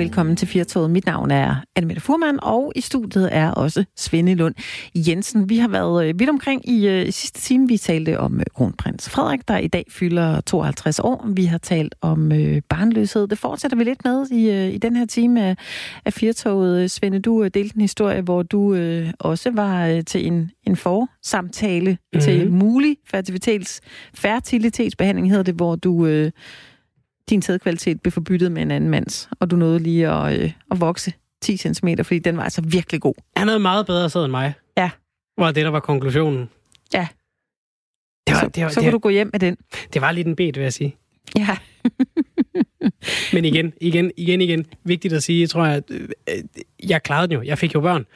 velkommen til Firtoget. Mit navn er Annemette Furman, og i studiet er også Svende Lund Jensen. Vi har været øh, vidt omkring i, øh, i sidste time. Vi talte om øh, kronprins Frederik, der i dag fylder 52 år. Vi har talt om barnløshed. Det fortsætter vi lidt med i, i den her time af, af Firtoget. Svende, du delte en historie, hvor du øh, også var til en, en forsamtale mm-hmm. til mulig fertilitets, fertilitetsbehandling, hedder det, hvor du... Øh, din sædkvalitet blev forbyttet med en anden mands, og du nåede lige at, øh, at vokse 10 cm, fordi den var altså virkelig god. Han havde meget bedre sæd end mig. Ja. Var det, der var konklusionen. Ja. Det var, så det var, så det, kunne du gå hjem med den. det var lidt en bed, vil jeg sige. Ja. Men igen, igen, igen, igen, vigtigt at sige, tror jeg, at øh, jeg klarede den jo. Jeg fik jo børn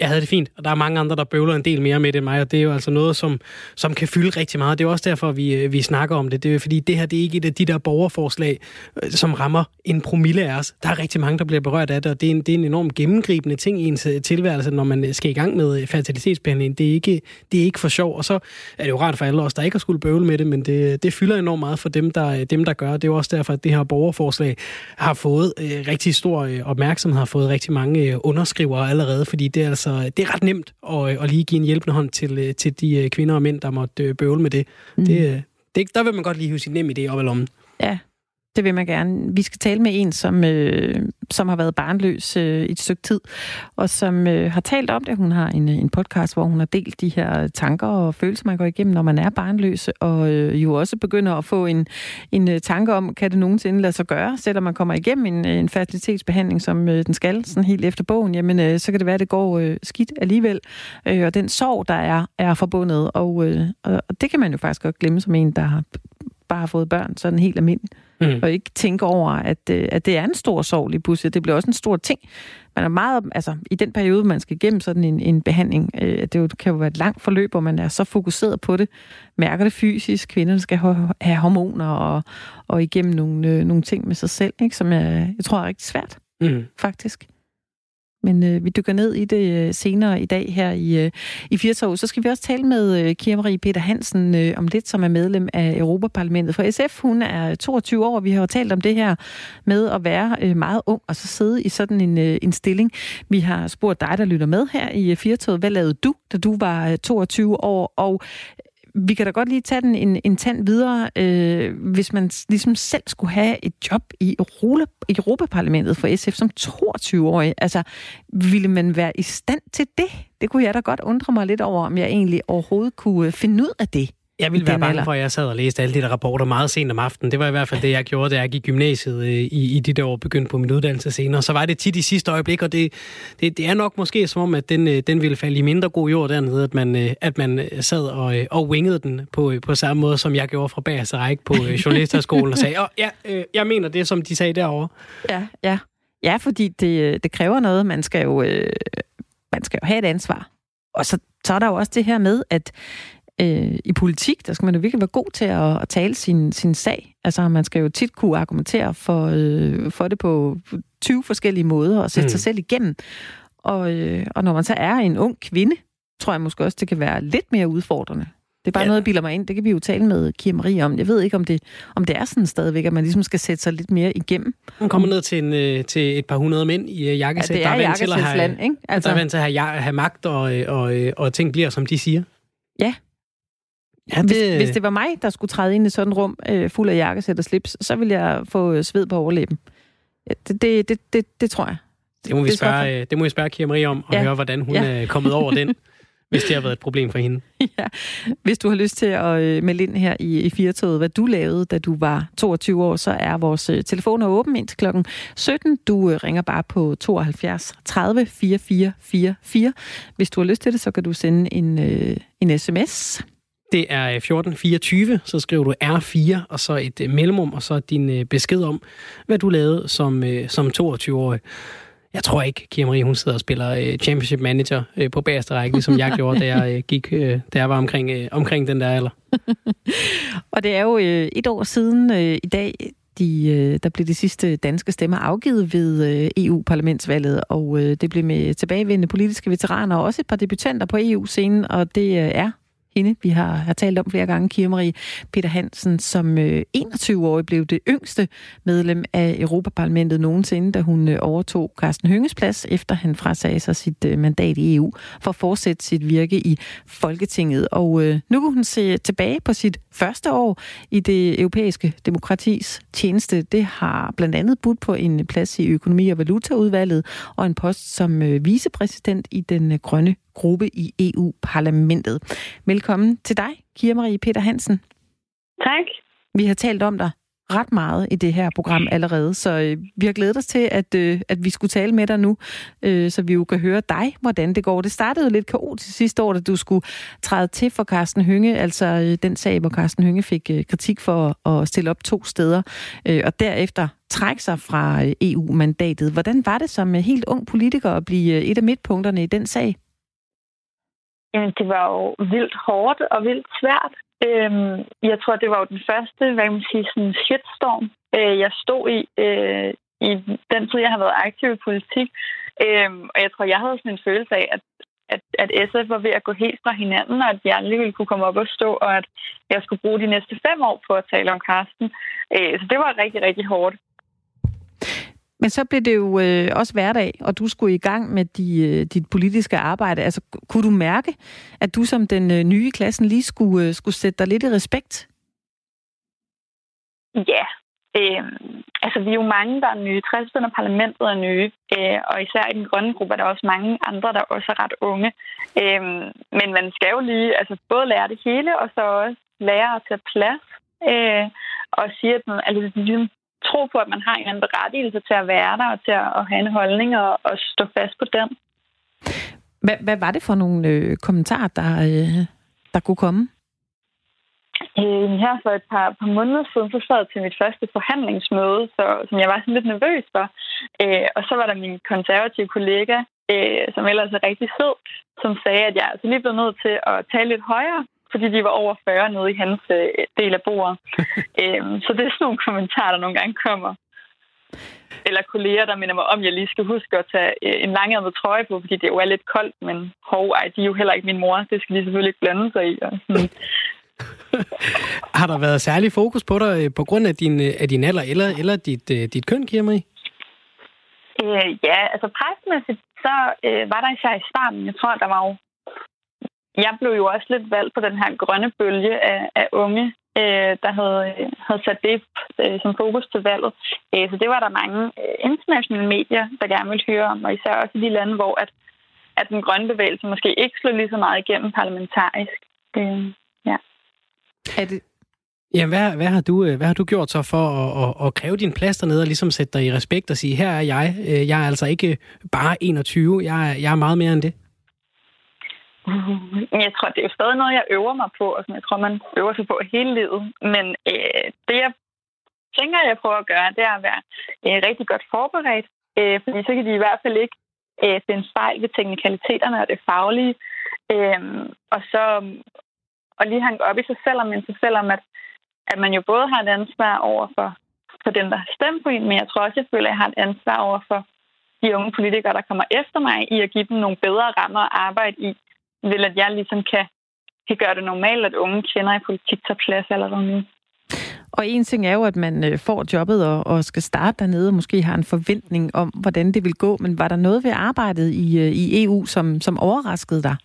jeg havde det fint, og der er mange andre, der bøvler en del mere med det end mig, og det er jo altså noget, som, som kan fylde rigtig meget. Det er jo også derfor, vi, øh, vi snakker om det. Det er fordi, det her det er ikke et af de der borgerforslag, øh, som rammer en promille af os. Der er rigtig mange, der bliver berørt af det, og det er en, det er en enorm gennemgribende ting i ens øh, tilværelse, når man skal i gang med fertilitetsbehandling. Det er ikke, det er ikke for sjov, og så er det jo rart for alle os, der ikke har skulle bøvle med det, men det, det fylder enormt meget for dem der, dem, der gør. Det er jo også derfor, at det her borgerforslag har fået øh, rigtig stor opmærksomhed, har fået rigtig mange underskrivere allerede, fordi det er altså altså, det er ret nemt at, at lige give en hjælpende hånd til, øh, til de øh, kvinder og mænd, der måtte øh, bøvle med det. Mm. det, det der vil man godt lige hive sin nem idé op i lommen. Ja, det vil man gerne. Vi skal tale med en, som, øh, som har været barnløs øh, i et stykke tid, og som øh, har talt om det. Hun har en, øh, en podcast, hvor hun har delt de her tanker og følelser, man går igennem, når man er barnløs, og øh, jo også begynder at få en, en øh, tanke om, kan det nogensinde lade sig gøre, selvom man kommer igennem en, øh, en fertilitetsbehandling, som øh, den skal, sådan helt efter bogen, jamen øh, så kan det være, at det går øh, skidt alligevel. Øh, og den sorg, der er, er forbundet, og, øh, og det kan man jo faktisk godt glemme som en, der har bare har fået børn, sådan helt almindeligt mm. og ikke tænke over, at, øh, at det er en stor sorg lige pludselig. Det bliver også en stor ting. Man er meget, altså i den periode, man skal igennem sådan en, en behandling, øh, det, jo, kan jo være et langt forløb, hvor man er så fokuseret på det, mærker det fysisk, kvinderne skal have hormoner og, og igennem nogle, øh, nogle ting med sig selv, ikke, som jeg, jeg tror er rigtig svært, mm. faktisk. Men øh, vi dykker ned i det øh, senere i dag her i, øh, i Firtog. Så skal vi også tale med øh, Kira Marie Peter Hansen øh, om lidt, som er medlem af Europaparlamentet for SF. Hun er 22 år, og vi har jo talt om det her med at være øh, meget ung og så sidde i sådan en, øh, en stilling. Vi har spurgt dig, der lytter med her i øh, Firtog. Hvad lavede du, da du var øh, 22 år? Og vi kan da godt lige tage den en, en tand videre, øh, hvis man ligesom selv skulle have et job i Europa, Europaparlamentet for SF som 22-årig. Altså, ville man være i stand til det? Det kunne jeg da godt undre mig lidt over, om jeg egentlig overhovedet kunne finde ud af det. Jeg ville være bange alder. for, at jeg sad og læste alle de der rapporter meget sent om aftenen. Det var i hvert fald det, jeg gjorde, da jeg gik i gymnasiet øh, i, i de der år, begyndte på min uddannelse senere. Så var det tit i sidste øjeblik, og det, det, det er nok måske som om, at den, øh, den ville falde i mindre god jord dernede, at man, øh, at man sad og, og wingede den på, på samme måde, som jeg gjorde fra bagerste række på journalisterskolen og sagde, oh, ja, jeg mener det, som de sagde derovre. Ja, ja. Ja, fordi det, det kræver noget. Man skal jo, øh, man skal jo have et ansvar. Og så, så er der jo også det her med, at øh, i politik, der skal man jo virkelig være god til at, at tale sin, sin sag. Altså, man skal jo tit kunne argumentere for, øh, for det på 20 forskellige måder og sætte mm. sig selv igennem. Og, øh, og når man så er en ung kvinde, tror jeg måske også, det kan være lidt mere udfordrende. Det er bare ja. noget, jeg bilder mig ind. Det kan vi jo tale med Kia Marie om. Jeg ved ikke, om det, om det er sådan stadigvæk, at man ligesom skal sætte sig lidt mere igennem. Man kommer ned til, en, øh, til et par hundrede mænd i uh, jakkesæt. Ja, det er, er til at have, land, ikke? Altså, der er vant til at have, have magt, og, og, og ting bliver, som de siger. Ja, Ja, det... Hvis, hvis det var mig, der skulle træde ind i sådan et rum øh, fuld af jakkesæt og slips, så ville jeg få øh, sved på overlæben. Det, det, det, det, det tror jeg. Det må vi, det spørge, øh, det må vi spørge Kira Marie om, og ja. høre, hvordan hun ja. er kommet over den, hvis det har været et problem for hende. Ja. Hvis du har lyst til at øh, melde ind her i, i Firtoget, hvad du lavede, da du var 22 år, så er vores øh, telefoner åben indtil klokken 17. Du øh, ringer bare på 72 30 44 44. Hvis du har lyst til det, så kan du sende en, øh, en sms det er øh, 1424, så skriver du R4, og så et øh, mellemrum, og så din øh, besked om, hvad du lavede som, som 22-årig. Jeg tror ikke, Kira Marie, hun sidder og spiller Championship Manager på bagerste række, ligesom jeg gjorde, da jeg, gik, da jeg var omkring, omkring den der alder. og det er jo et år siden i dag, de, der blev de sidste danske stemmer afgivet ved EU-parlamentsvalget, og det blev med tilbagevendende politiske veteraner og også et par debutanter på EU-scenen, og det er hende, vi har, har talt om flere gange, Kira Marie Peter Hansen, som øh, 21-årig blev det yngste medlem af Europaparlamentet nogensinde, da hun øh, overtog Carsten Hønges plads, efter han frasagde sig sit øh, mandat i EU for at fortsætte sit virke i Folketinget. Og øh, nu kan hun se tilbage på sit første år i det europæiske demokratis tjeneste. Det har blandt andet budt på en plads i økonomi- og valutaudvalget og en post som øh, vicepræsident i den øh, grønne gruppe i EU-parlamentet. Velkommen til dig, Kira Marie Peter Hansen. Tak. Vi har talt om dig ret meget i det her program allerede, så øh, vi har glædet os til, at, øh, at vi skulle tale med dig nu, øh, så vi jo kan høre dig, hvordan det går. Det startede jo lidt kaotisk sidste år, da du skulle træde til for Carsten Hynge, altså øh, den sag, hvor Carsten Hynge fik øh, kritik for at stille op to steder, øh, og derefter trække sig fra øh, EU-mandatet. Hvordan var det som øh, helt ung politiker at blive øh, et af midtpunkterne i den sag? Jamen, det var jo vildt hårdt og vildt svært. Øhm, jeg tror, det var jo den første, hvad man siger, sådan shitstorm, øh, jeg stod i, øh, i den tid, jeg har været aktiv i politik. Øhm, og jeg tror, jeg havde sådan en følelse af, at, at, at SF var ved at gå helt fra hinanden, og at jeg aldrig ville kunne komme op og stå, og at jeg skulle bruge de næste fem år på at tale om Karsten. Øh, så det var rigtig, rigtig hårdt. Men så blev det jo øh, også hverdag, og du skulle i gang med de, øh, dit politiske arbejde. Altså, kunne du mærke, at du som den øh, nye i klassen lige skulle, øh, skulle sætte dig lidt i respekt? Ja. Øh, altså, vi er jo mange, der er nye. 60 af parlamentet er nye. Øh, og især i den grønne gruppe er der også mange andre, der også er ret unge. Øh, men man skal jo lige altså, både lære det hele, og så også lære at tage plads. Øh, og sige, at man, altså, tro på, at man har en berettigelse til at være der og til at have en holdning og, og stå fast på den. Hvad, hvad var det for nogle øh, kommentarer, der, øh, der kunne komme? Øh, her for et par, par måneder siden, så sad jeg til mit første forhandlingsmøde, så, som jeg var sådan lidt nervøs for. Øh, og så var der min konservative kollega, øh, som ellers er rigtig sød, som sagde, at jeg altså lige blev nødt til at tale lidt højere, fordi de var over 40 nede i hans øh, del af bordet. øhm, så det er sådan nogle kommentarer, der nogle gange kommer. Eller kolleger, der minder mig om, at jeg lige skal huske at tage øh, en langærmet trøje på, fordi det jo er lidt koldt, men hov, ej, de er jo heller ikke min mor. Det skal de selvfølgelig ikke blande sig i. Og sådan. Har der været særlig fokus på dig øh, på grund af din, øh, af din alder eller, eller dit, øh, dit køn, Kirmari? Øh, ja, altså præstmæssigt, så øh, var der især i starten, jeg tror, der var jo jeg blev jo også lidt valgt på den her grønne bølge af, af unge, øh, der havde, havde sat det øh, som fokus til valget. Øh, så det var der mange øh, internationale medier, der gerne ville høre om, og især også i de lande, hvor at, at den grønne bevægelse måske ikke slog lige så meget igennem parlamentarisk. Øh, ja. Er det, Ja, hvad, hvad, har du, øh, hvad har du gjort så for at, at, at kræve din plads dernede og ligesom sætte dig i respekt og sige, her er jeg, øh, jeg er altså ikke bare 21, jeg er, jeg er meget mere end det? Mm, jeg tror, det er jo stadig noget, jeg øver mig på, og som jeg tror, man øver sig på hele livet. Men øh, det, jeg tænker, jeg prøver at gøre, det er at være øh, rigtig godt forberedt. Øh, fordi så kan de i hvert fald ikke øh, finde fejl ved teknikaliteterne og det faglige. Øh, og så og lige hænge op i sig selv, men sig selv om, at, at man jo både har et ansvar over for, for dem, der har stemt på en, men jeg tror også, at jeg har et ansvar over for de unge politikere, der kommer efter mig, i at give dem nogle bedre rammer at arbejde i, vil, at jeg ligesom kan, kan gøre det normalt, at unge kender i politik tager plads allerede nu. Og en ting er jo, at man øh, får jobbet og, og skal starte dernede, og måske har en forventning om, hvordan det vil gå. Men var der noget ved arbejdet i, øh, i EU, som, som overraskede dig?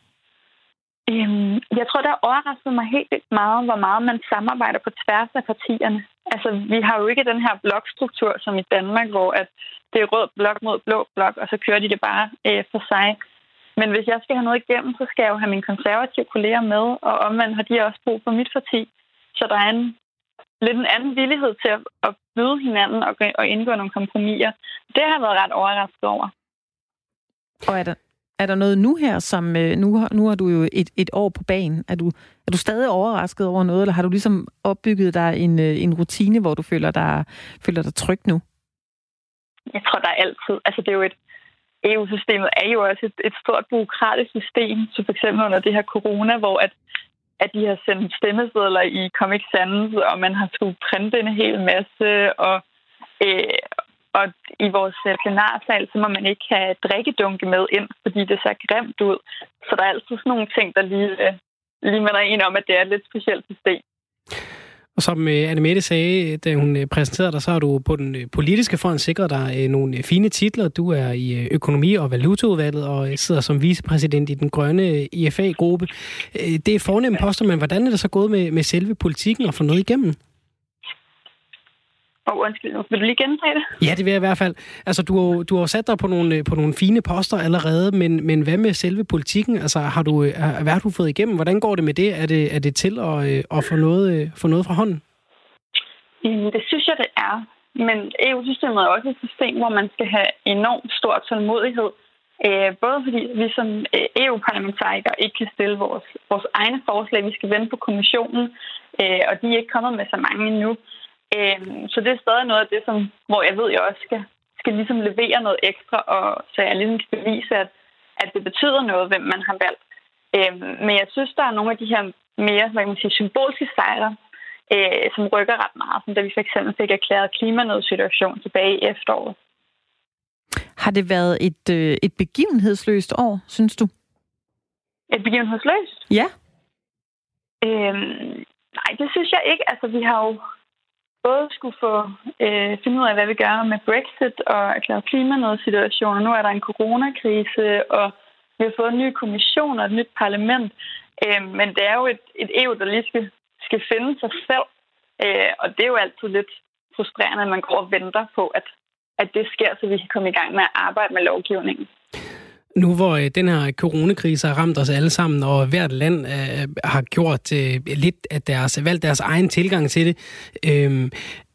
Øhm, jeg tror, der overraskede mig helt meget, hvor meget man samarbejder på tværs af partierne. Altså, vi har jo ikke den her blokstruktur som i Danmark, hvor at det er rød blok mod blå blok, og så kører de det bare øh, for sig. Men hvis jeg skal have noget igennem, så skal jeg jo have mine konservative kolleger med, og omvendt har de også brug for mit parti. Så der er en lidt en anden villighed til at, at byde hinanden og, og indgå nogle kompromiser. Det har jeg været ret overrasket over. Og er der, er der noget nu her, som øh, nu, nu har du jo et, et år på banen. Er du, er du stadig overrasket over noget, eller har du ligesom opbygget dig en, øh, en rutine, hvor du føler dig, føler dig tryg nu? Jeg tror, der er altid. Altså, det er jo et, EU-systemet er jo også et, et stort byråkratisk system, så for eksempel under det her corona, hvor at, at de har sendt stemmesedler i Comic Sans, og man har skulle printe en hel masse, og, øh, og i vores øh, plenarsal, så må man ikke have drikkedunke med ind, fordi det ser grimt ud. Så der er altid sådan nogle ting, der lige, øh, lige minder en om, at det er et lidt specielt system. Og som øh, Anne Mette sagde, da hun øh, præsenterede dig, så har du på den øh, politiske front sikret dig nogle fine titler. Du er i økonomi- og valutaudvalget og sidder som vicepræsident i den grønne IFA-gruppe. Det er fornemme poster, men hvordan er det så gået med, med selve politikken og få noget igennem? Og undskyld, vil du lige gentage det? Ja, det vil jeg i hvert fald. Altså, du har, du har sat dig på nogle, på nogle fine poster allerede, men, men hvad med selve politikken? Altså, har du, hvad har du fået igennem? Hvordan går det med det? Er det, er det til at, at få, noget, få noget fra hånden? Det synes jeg, det er. Men EU-systemet er også et system, hvor man skal have enormt stor tålmodighed. Både fordi vi som EU-parlamentarikere ikke kan stille vores, vores egne forslag. Vi skal vente på kommissionen, og de er ikke kommet med så mange endnu. Øhm, så det er stadig noget af det, som, hvor jeg ved, jeg også skal, skal ligesom levere noget ekstra, og så jeg ligesom skal bevise, at, at det betyder noget, hvem man har valgt. Øhm, men jeg synes, der er nogle af de her mere hvad man sige, symbolske sejre, øh, som rykker ret meget, som da vi for eksempel fik erklæret klimanødsituation tilbage i efteråret. Har det været et, øh, et begivenhedsløst år, synes du? Et begivenhedsløst? Ja. Øhm, nej, det synes jeg ikke. Altså, vi har jo både skulle få øh, finde ud af, hvad vi gør med Brexit og erklære klimanødsituationer. Nu er der en coronakrise, og vi har fået en ny kommission og et nyt parlament. Øh, men det er jo et, et EU, der lige skal, skal finde sig selv. Øh, og det er jo altid lidt frustrerende, at man går og venter på, at, at det sker, så vi kan komme i gang med at arbejde med lovgivningen. Nu hvor øh, den her coronakrise har ramt os alle sammen, og hvert land øh, har gjort øh, lidt af deres, valgt deres egen tilgang til det, øh,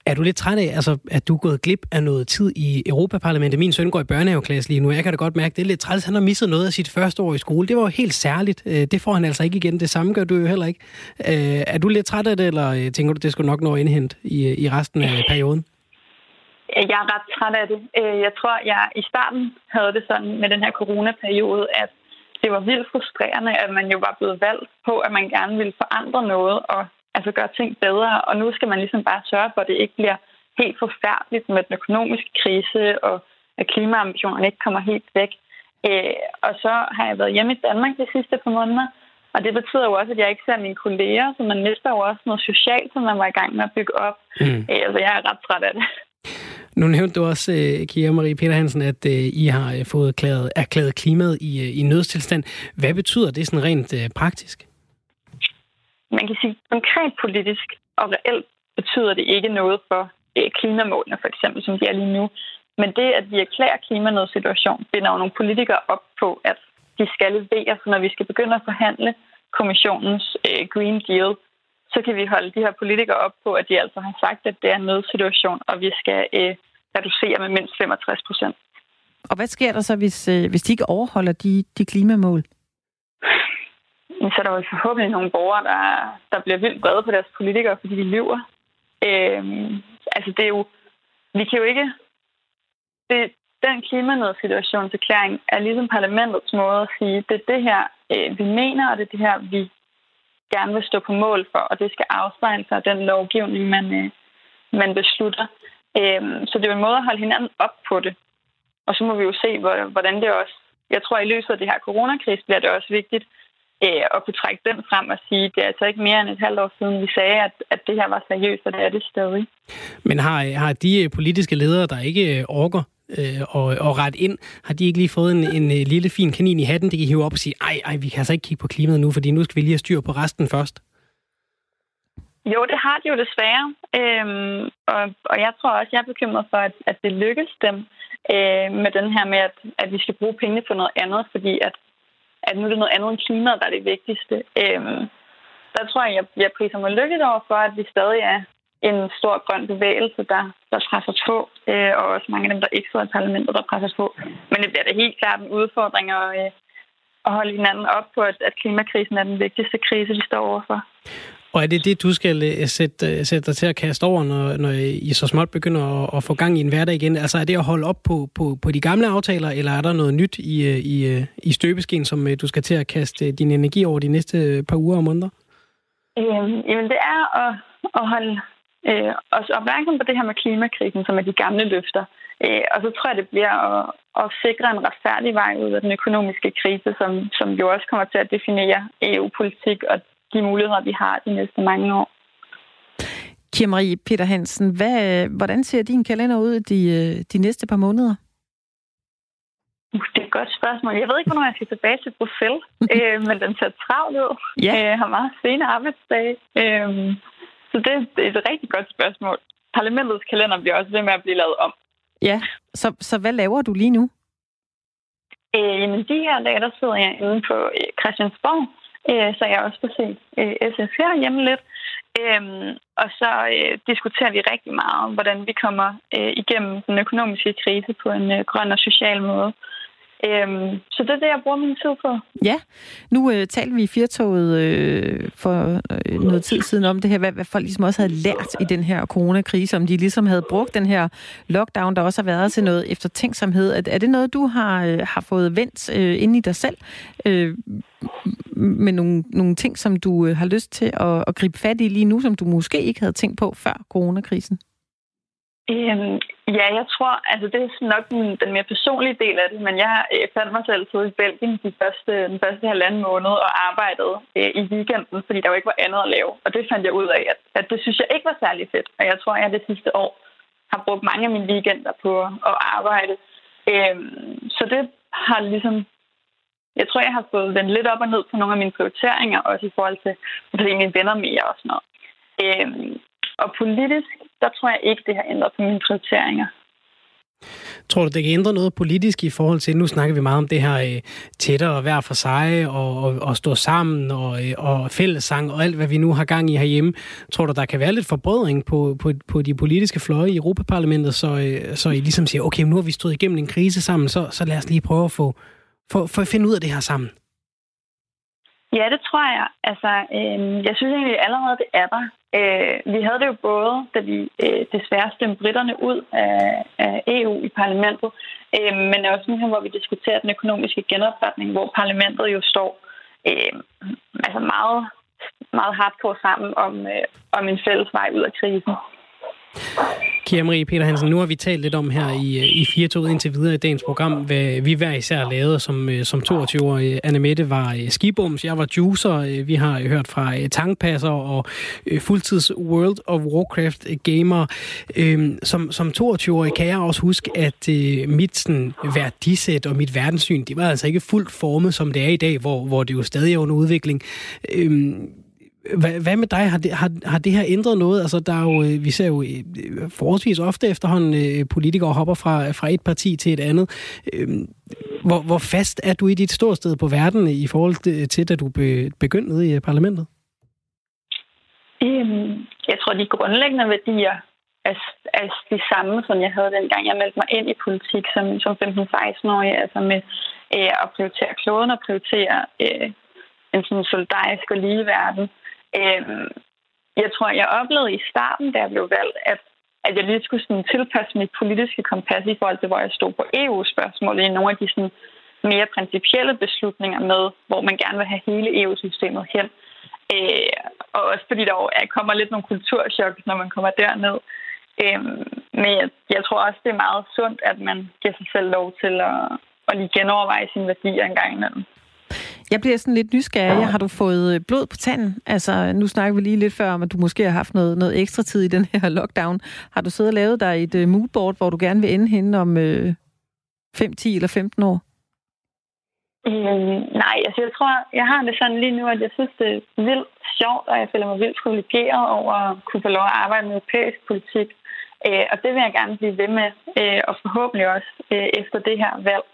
er du lidt træt af, altså, at du er gået glip af noget tid i Europaparlamentet? Min søn går i børnehaveklasse lige nu. Jeg kan da godt mærke, det er lidt træt. Han har misset noget af sit første år i skole. Det var helt særligt. Øh, det får han altså ikke igen. Det samme gør du jo heller ikke. Øh, er du lidt træt af det, eller tænker du, det skulle nok nå at indhente i, i resten af perioden? Jeg er ret træt af det. Øh, jeg tror, jeg i starten havde det sådan med den her coronaperiode, at det var vildt frustrerende, at man jo var blevet valgt på, at man gerne ville forandre noget og altså gøre ting bedre. Og nu skal man ligesom bare sørge for, at det ikke bliver helt forfærdeligt med den økonomiske krise, og at klimaambitionerne ikke kommer helt væk. Øh, og så har jeg været hjemme i Danmark de sidste par måneder, og det betyder jo også, at jeg ikke ser mine kolleger, så man mister jo også noget socialt, som man var i gang med at bygge op. Mm. Altså, jeg er ret træt af det. Nu nævnte du også, øh, Kira Marie Peter Hansen, at øh, I har øh, fået erklæret, erklæret klimaet i, i nødstilstand. Hvad betyder det sådan rent praktisk? Man kan sige, konkret politisk og reelt betyder det ikke noget for klimamålene, for eksempel, som de er lige nu. Men det, at vi erklærer klimanødsituation, binder jo nogle politikere op på, at de skal levere, så når vi skal begynde at forhandle kommissionens Green Deal, så kan vi holde de her politikere op på, at de altså har sagt, at det er en nødsituation, og vi skal øh, reducere med mindst 65 procent. Og hvad sker der så, hvis, øh, hvis de ikke overholder de, de klimamål? Så er der jo forhåbentlig nogle borgere, der, der bliver vildt vrede på deres politikere, fordi de lyver. Øhm, altså det er jo... Vi kan jo ikke... Det, den klimanødsituationserklæring er ligesom parlamentets måde at sige, det er det her, øh, vi mener, og det er det her, vi gerne vil stå på mål for, og det skal afspejle sig af den lovgivning, man, øh, man beslutter. Øhm, så det er en måde at holde hinanden op på det. Og så må vi jo se, hvordan det også... Jeg tror, at i løbet af det her coronakris bliver det også vigtigt øh, at kunne trække den frem og sige, at det er altså ikke mere end et halvt år siden, vi sagde, at, at det her var seriøst, og det er det stadig. Men har, har de øh, politiske ledere, der ikke øh, orker øh, og, og ret ind. Har de ikke lige fået en, en, en lille fin kanin i hatten, de kan hive op og sige, ej, ej, vi kan altså ikke kigge på klimaet nu, fordi nu skal vi lige have styr på resten først? Jo, det har de jo desværre. Øhm, og, og jeg tror også, jeg er bekymret for, at, at det lykkes dem øh, med den her med, at, at vi skal bruge pengene på noget andet, fordi at, at nu er det noget andet end klimaet, der er det vigtigste. Øhm, der tror jeg, jeg, jeg priser mig lykkeligt over for, at vi stadig er en stor grøn bevægelse, der, der presser på, øh, og også mange af dem, der ikke sidder i parlamentet, der presser på. Men det bliver da helt klart en udfordring at, øh, at holde hinanden op på, at, at klimakrisen er den vigtigste krise, vi står overfor. Og er det det, du skal øh, sætte, øh, sætte dig til at kaste over, når, når I så småt begynder at, at få gang i en hverdag igen? Altså er det at holde op på, på, på de gamle aftaler, eller er der noget nyt i, øh, i, i støbeskeen, som du skal til at kaste din energi over de næste par uger og måneder? Øhm, jamen det er at, at holde øh, os opmærksom på det her med klimakrisen, som er de gamle løfter. Øh, og så tror jeg, det bliver at, at sikre en retfærdig vej ud af den økonomiske krise, som, som jo også kommer til at definere EU-politik og de muligheder, vi har de næste mange år. Kira Marie Peter Hansen, hvad, hvordan ser din kalender ud de, de næste par måneder? Uh, det er et godt spørgsmål. Jeg ved ikke, hvornår jeg skal tilbage til Bruxelles, øh, men den ser travlt ud. Ja. Jeg øh, har meget sene arbejdsdage. Øh, så det, det er et rigtig godt spørgsmål. Parlamentets kalender bliver også ved med at blive lavet om. Ja, så, så hvad laver du lige nu? Øh, jamen, de her dage, der sidder jeg inde på øh, Christiansborg, øh, så jeg også får set øh, SF hjemme lidt. Øhm, og så øh, diskuterer vi rigtig meget, hvordan vi kommer øh, igennem den økonomiske krise på en øh, grøn og social måde. Øhm, så det er det, jeg bruger min tid på. Ja, nu øh, talte vi i Firtoget øh, for øh, noget tid siden om det her, hvad, hvad folk ligesom også havde lært i den her coronakrise, om de ligesom havde brugt den her lockdown, der også har været til noget eftertænksomhed. Er, er det noget, du har, øh, har fået vendt øh, ind i dig selv, øh, med nogle, nogle ting, som du øh, har lyst til at, at gribe fat i lige nu, som du måske ikke havde tænkt på før coronakrisen? Øhm, ja, jeg tror, altså det er nok den, den mere personlige del af det, men jeg øh, fandt mig selv i Belgien de første, den første halvanden måned og arbejdede øh, i weekenden, fordi der jo ikke var andet at lave. Og det fandt jeg ud af, at, at det synes jeg ikke var særlig fedt. Og jeg tror, at jeg det sidste år har brugt mange af mine weekender på at arbejde. Øh, så det har ligesom... Jeg tror, jeg har fået vendt lidt op og ned på nogle af mine prioriteringer, også i forhold til at mine venner mere og sådan noget. Øhm, og politisk, der tror jeg ikke, det har ændret på mine prioriteringer. Tror du, det kan ændre noget politisk i forhold til, nu snakker vi meget om det her øh, tættere hver for sig, og, og, og stå sammen, og, øh, og fællessang, og alt, hvad vi nu har gang i herhjemme. Tror du, der kan være lidt forbrødring på, på, på de politiske fløje i Europaparlamentet, så, øh, så I ligesom siger, okay, nu har vi stået igennem en krise sammen, så, så lad os lige prøve at få, for, for at finde ud af det her sammen? Ja, det tror jeg. Altså, øh, jeg synes egentlig allerede, det er der. Øh, vi havde det jo både, da vi øh, desværre stemte britterne ud af, af EU i parlamentet, øh, men også nu her, hvor vi diskuterer den økonomiske genopretning, hvor parlamentet jo står øh, altså meget, meget hardcore sammen om, øh, om en fælles vej ud af krisen. Kira Marie Peter Hansen, nu har vi talt lidt om her i, øh, i 4 indtil videre i dagens program, hvad vi hver især lavede som, øh, som 22-årige. Anne Mette var øh, skibums, jeg var juicer. Vi har hørt fra tankpasser og fuldtids World of Warcraft gamer. Øhm, som, som 22-årig kan jeg også huske, at mit sådan, værdisæt og mit verdenssyn, det var altså ikke fuldt formet, som det er i dag, hvor, hvor det jo stadig er under udvikling. Øhm, hvad, hvad med dig? Har det, har, har det her ændret noget? Altså, der er jo, øh, vi ser jo øh, forholdsvis ofte efterhånden øh, politikere hopper fra, fra et parti til et andet. Øhm, hvor, hvor fast er du i dit ståsted på verden i forhold til, da du begyndte i parlamentet? Øhm, jeg tror, de grundlæggende værdier er, er de samme, som jeg havde dengang jeg meldte mig ind i politik som, som 15-16-årig. Altså med øh, at prioritere kloden og prioritere øh, en sådan solidarisk og lige verden. Øhm, jeg tror, jeg oplevede i starten, da jeg blev valgt, at, at jeg lige skulle sådan tilpasse mit politiske kompas i forhold til, hvor jeg stod på EU-spørgsmål i nogle af de sådan mere principielle beslutninger med, hvor man gerne vil have hele EU-systemet hen. Øh, og også fordi der kommer lidt nogle kulturschok, når man kommer derned. Øh, men jeg, jeg tror også, det er meget sundt, at man giver sig selv lov til at, at lige genoverveje sine værdier en gang imellem. Jeg bliver sådan lidt nysgerrig. Har du fået øh, blod på tanden? Altså, nu snakker vi lige lidt før om, at du måske har haft noget, noget ekstra tid i den her lockdown. Har du siddet og lavet dig et uh, moodboard, hvor du gerne vil ende henne om uh, 5, 10 eller 15 år? Mm, nej, altså jeg tror, jeg har det sådan lige nu, at jeg synes, det er vildt sjovt, og jeg føler mig vildt privilegeret over at kunne få lov at arbejde med europæisk politik. Øh, og det vil jeg gerne blive ved med, øh, og forhåbentlig også øh, efter det her valg.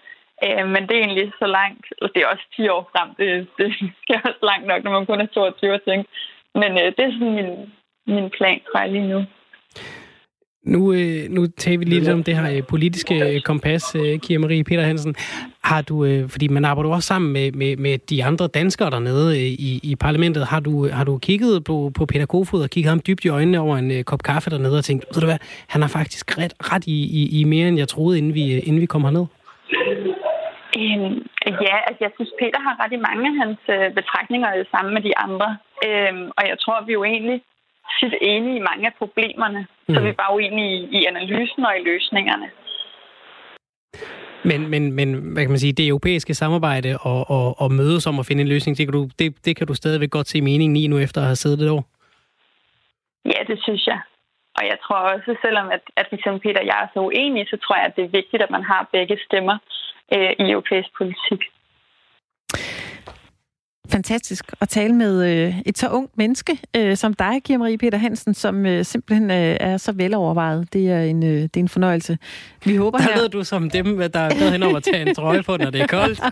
Øh, men det er egentlig så langt, og det er også 10 år frem, det, det skal også langt nok, når man kun er 22 år tænke. Men øh, det er sådan min, min plan, tror jeg, lige nu. Nu, øh, nu tager vi lidt om det her øh, politiske øh, kompas, øh, Kira Marie Peter Hansen. Har du, øh, fordi man arbejder også sammen med, med, med de andre danskere dernede øh, i, i parlamentet, har du, øh, har du kigget på, på Peter Kofod og kigget ham dybt i øjnene over en øh, kop kaffe dernede og tænkt, ved du hvad, han har faktisk ret, ret i, i, i mere, end jeg troede, inden vi, øh, inden vi kom herned? Øhm, ja, altså jeg synes, Peter har ret i mange af hans øh, betragtninger det samme med de andre. Øhm, og jeg tror, vi er jo egentlig tit enige i mange af problemerne. Mm. Så vi er bare uenige i, i analysen og i løsningerne. Men, men, men hvad kan man sige, det europæiske samarbejde og, og, og mødes om at finde en løsning, det kan, du, det, det kan du stadigvæk godt se meningen i nu efter at have siddet et år? Ja, det synes jeg. Og jeg tror også, selvom at, at for Peter og jeg er så uenige, så tror jeg, at det er vigtigt, at man har begge stemmer øh, i europæisk politik fantastisk at tale med øh, et så ungt menneske øh, som dig, Kira Marie Peter Hansen, som øh, simpelthen øh, er så velovervejet. Det er en, øh, det er en fornøjelse. Vi håber der her... ved du som dem, der er gået hen over at tage en trøje på, når det er koldt.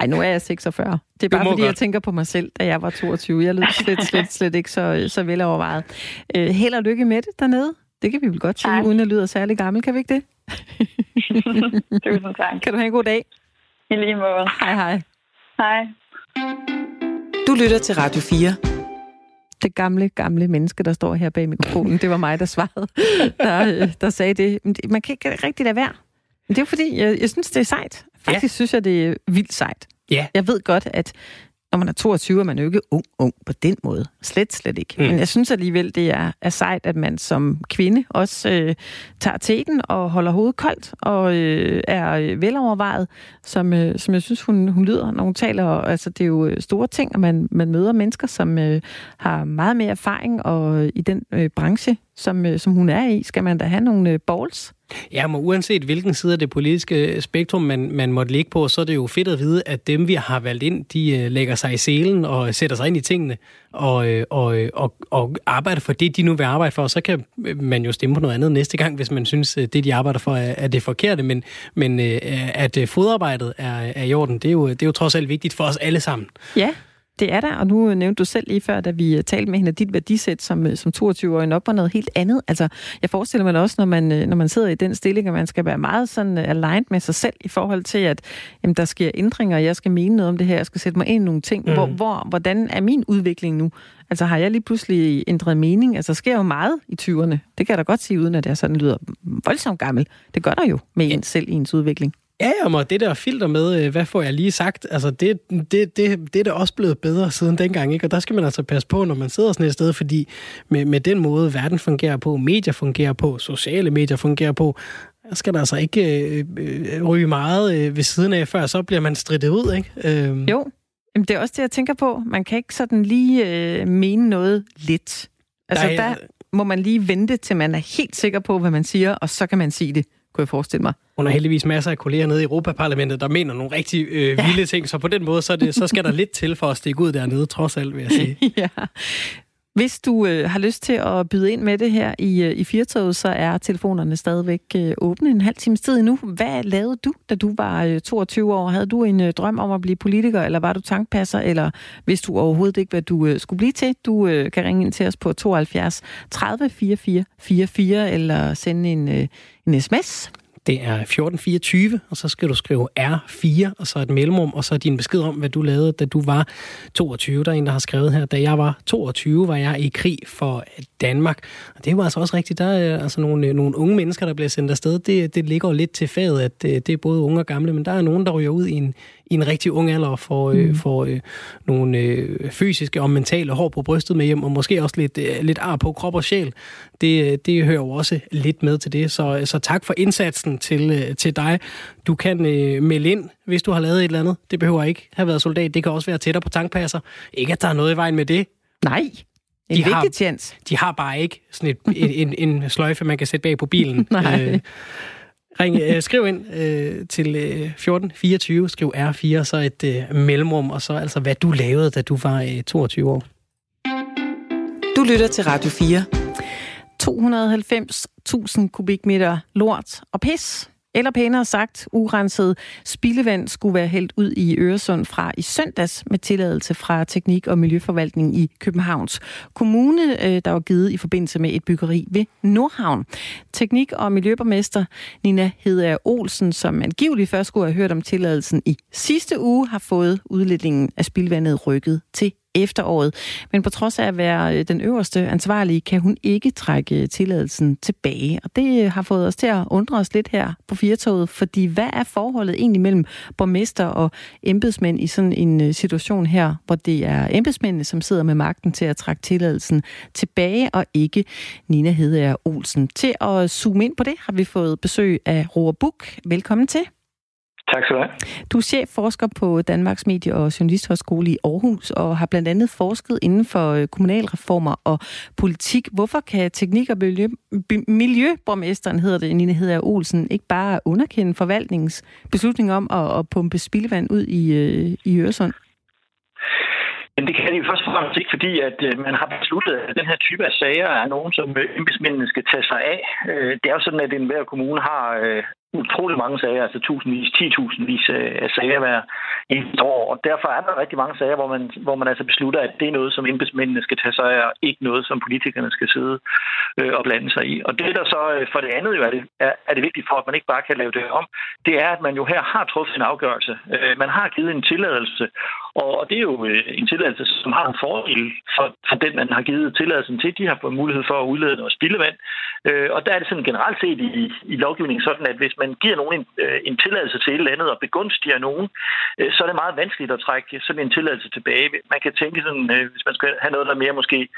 Ej, nu er jeg 46. Det er bare fordi, godt. jeg tænker på mig selv, da jeg var 22. Jeg lød slet, slet, slet ikke så, så velovervejet. Øh, held og lykke med det dernede. Det kan vi vel godt sige, uden at lyde særlig gammel. Kan vi ikke det? Tusind tak. Kan du have en god dag? I lige måde. Hej hej. Hej. Du lytter til Radio 4. Det gamle, gamle menneske, der står her bag mikrofonen, det var mig, der svarede, der, øh, der sagde det. Man kan ikke rigtig lade være. Men det er fordi, jeg, jeg synes, det er sejt. Faktisk ja. synes jeg, det er vildt sejt. Ja. Jeg ved godt, at når man er 22, er man jo ikke ung, ung på den måde. Slet, slet ikke. Mm. Men jeg synes alligevel, det er, er sejt, at man som kvinde også øh, tager teten og holder hovedet koldt og øh, er velovervejet, som, øh, som jeg synes, hun, hun lyder, når hun taler. Altså, det er jo øh, store ting, at man, man møder mennesker, som øh, har meget mere erfaring og i den øh, branche, som, øh, som hun er i, skal man da have nogle øh, balls. Ja, men uanset hvilken side af det politiske spektrum, man, man måtte ligge på, så er det jo fedt at vide, at dem, vi har valgt ind, de øh, lægger sig i selen og sætter sig ind i tingene og, og, og, og arbejder for det, de nu vil arbejde for. Så kan man jo stemme på noget andet næste gang, hvis man synes, det, de arbejder for, er, er det forkerte. Men, men at fodarbejdet er, er i orden, det er, jo, det er jo trods alt vigtigt for os alle sammen. Ja, det er der, og nu nævnte du selv lige før, da vi talte med hende, at dit værdisæt som, som 22-årig nok var noget helt andet. Altså, jeg forestiller mig også, når man, når man sidder i den stilling, at man skal være meget sådan aligned med sig selv i forhold til, at jamen, der sker ændringer, og jeg skal mene noget om det her, jeg skal sætte mig ind i nogle ting. Mm. Hvor, hvor, hvordan er min udvikling nu? Altså, har jeg lige pludselig ændret mening? Altså, der sker jo meget i 20'erne. Det kan jeg da godt sige, uden at jeg sådan lyder voldsomt gammel. Det gør der jo med en selv i ens udvikling. Ja, og det der filter med, øh, hvad får jeg lige sagt, altså det, det, det, det er da også blevet bedre siden dengang, ikke? Og der skal man altså passe på, når man sidder sådan et sted, fordi med, med den måde, verden fungerer på, medier fungerer på, sociale medier fungerer på, der skal der altså ikke øh, øh, ryge meget øh, ved siden af, før så bliver man strittet ud, ikke? Øh. Jo, Jamen, det er også det, jeg tænker på. Man kan ikke sådan lige øh, mene noget lidt. Altså, der, er... der må man lige vente, til man er helt sikker på, hvad man siger, og så kan man sige det kunne jeg forestille mig. Hun har heldigvis masser af kolleger nede i Europaparlamentet, der mener nogle rigtig øh, vilde ja. ting, så på den måde, så, det, så skal der lidt til for at stikke ud dernede, trods alt, vil jeg sige. ja. Hvis du øh, har lyst til at byde ind med det her i, øh, i Firtoget, så er telefonerne stadigvæk øh, åbne en halv times tid endnu. Hvad lavede du, da du var øh, 22 år? Havde du en øh, drøm om at blive politiker, eller var du tankpasser, eller hvis du overhovedet ikke, hvad du øh, skulle blive til? Du øh, kan ringe ind til os på 72 30 44 44, eller sende en, øh, en sms det er 1424, og så skal du skrive R4, og så et mellemrum, og så din besked om, hvad du lavede, da du var 22. Der er en, der har skrevet her, da jeg var 22, var jeg i krig for øh, Danmark. Og det var altså også rigtigt. Der er øh, altså nogle, øh, nogle unge mennesker, der bliver sendt afsted. Det, det ligger jo lidt til faget, at det, det er både unge og gamle, men der er nogen, der ryger ud i en, i en rigtig ung alder og får, øh, mm. øh, får øh, nogle øh, fysiske og mentale hår på brystet med hjem, og måske også lidt, øh, lidt ar på krop og sjæl. Det, det hører jo også lidt med til det. Så, så tak for indsatsen til, øh, til dig. Du kan øh, melde ind, hvis du har lavet et eller andet. Det behøver ikke have været soldat. Det kan også være tættere på tankpasser. Ikke, at der er noget i vejen med det. Nej, en de vigtig har, chance. De har bare ikke sådan et, en, en, en sløjfe, man kan sætte bag på bilen. Nej. Øh, Ring, øh, skriv ind øh, til øh, 1424, skriv R4, så et øh, mellemrum, og så altså, hvad du lavede, da du var øh, 22 år. Du lytter til Radio 4. 290.000 kubikmeter lort og pis eller pænere sagt, urenset spildevand skulle være hældt ud i Øresund fra i søndags med tilladelse fra Teknik- og Miljøforvaltning i Københavns Kommune, øh, der var givet i forbindelse med et byggeri ved Nordhavn. Teknik- og Miljøborgmester Nina Hedder Olsen, som angiveligt først skulle have hørt om tilladelsen i sidste uge, har fået udledningen af spildvandet rykket til efteråret. Men på trods af at være øh, den øverste ansvarlige, kan hun ikke trække øh, tilladelsen tilbage. Og det øh, har fået os til at undre os lidt her på Firtoget, fordi hvad er forholdet egentlig mellem borgmester og embedsmænd i sådan en situation her, hvor det er embedsmændene, som sidder med magten til at trække tilladelsen tilbage, og ikke Nina Hedager Olsen. Til at zoome ind på det, har vi fået besøg af Roar Buk. Velkommen til. Tak skal du have. Du er chefforsker på Danmarks Medie- og Journalisthøjskole i Aarhus, og har blandt andet forsket inden for øh, kommunalreformer og politik. Hvorfor kan teknik- og miljø, miljøborgmesteren, hedder det, Nina Hedder Olsen, ikke bare underkende forvaltningens beslutning om at, at pumpe spildevand ud i, øh, i Øresund? Men det kan de jo først og fremmest ikke, fordi at øh, man har besluttet, at den her type af sager er nogen, som embedsmændene skal tage sig af. Det er jo sådan, at enhver kommune har utrolig mange sager, altså tusindvis, titusindvis øh, af sager hver eneste år. Og derfor er der rigtig mange sager, hvor man, hvor man altså beslutter, at det er noget, som embedsmændene skal tage sig af, og ikke noget, som politikerne skal sidde øh, og blande sig i. Og det, der så øh, for det andet jo er det, er, er det vigtigt for, at man ikke bare kan lave det om, det er, at man jo her har truffet en afgørelse. Øh, man har givet en tilladelse, og det er jo øh, en tilladelse, som har en fordel for, for den, man har givet tilladelsen til. De har fået mulighed for at udlede noget spildevand. Øh, og der er det sådan generelt set i, i lovgivningen sådan, at hvis man giver nogen en, øh, en tilladelse til et eller andet og begunstiger nogen, så er det meget vanskeligt at trække sådan en tilladelse tilbage. Man kan tænke sådan, hvis man skal have noget, der mere måske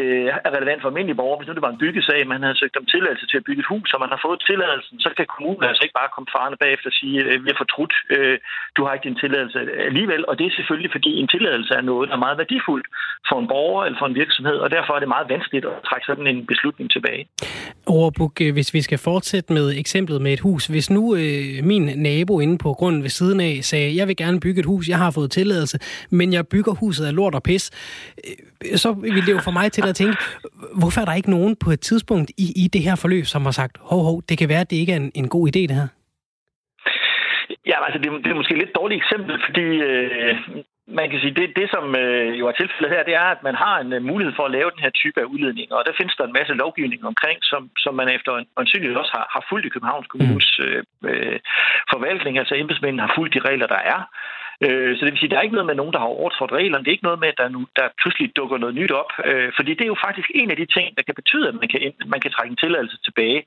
Øh, er relevant for almindelige borgere. Hvis nu det var en byggesag, man havde søgt om tilladelse til at bygge et hus, og man har fået tilladelsen, så kan kommunen altså ikke bare komme farne bagefter og sige, øh, vi har fortrudt, øh, du har ikke din tilladelse alligevel. Og det er selvfølgelig, fordi en tilladelse er noget, der er meget værdifuldt for en borger eller for en virksomhed, og derfor er det meget vanskeligt at trække sådan en beslutning tilbage. Overbuk, hvis vi skal fortsætte med eksemplet med et hus. Hvis nu øh, min nabo inde på grunden ved siden af sagde, jeg vil gerne bygge et hus, jeg har fået tilladelse, men jeg bygger huset af lort og pis, så vil det jo få mig til at tænke, hvorfor er der ikke nogen på et tidspunkt i, i det her forløb, som har sagt, hov, hov, det kan være, at det ikke er en, en god idé, det her? Ja, altså det, det er måske et lidt dårligt eksempel, fordi øh, man kan sige, det, det som øh, jo er tilfældet her, det er, at man har en uh, mulighed for at lave den her type af udledninger, og der findes der en masse lovgivning omkring, som, som man efter en ansynlighed også har, har fulgt i Københavns Kommunes mm. øh, øh, forvaltning, altså embedsmændene har fulgt de regler, der er. Øh, så det vil sige, der er ikke noget med nogen, der har overtrådt reglerne. Det er ikke noget med, at der, nu, der pludselig dukker noget nyt op. Øh, fordi det er jo faktisk en af de ting, der kan betyde, at man kan, man kan trække en tilladelse tilbage.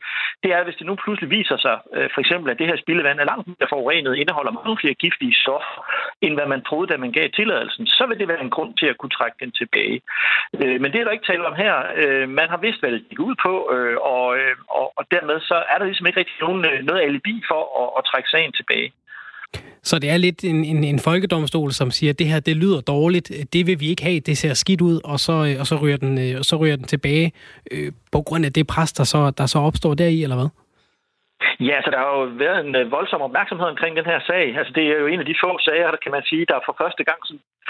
Det er, hvis det nu pludselig viser sig, øh, for eksempel, at det her spildevand er langt mere forurenet, indeholder mange flere giftige stoffer, end hvad man troede, da man gav tilladelsen, så vil det være en grund til at kunne trække den tilbage. Øh, men det er der ikke tale om her. Øh, man har vidst, hvad det gik ud på, øh, og, øh, og, og dermed så er der ligesom ikke rigtig nogen, øh, noget alibi for at, at trække sagen tilbage. Så det er lidt en, en, en folkedomstol, som siger, at det her det lyder dårligt, det vil vi ikke have, det ser skidt ud, og så, øh, og så, ryger, den, øh, og så ryger den tilbage øh, på grund af det pres, der så, der så opstår deri, eller hvad? Ja, så der har jo været en øh, voldsom opmærksomhed omkring den her sag. Altså, det er jo en af de få sager, der kan man sige, der for første gang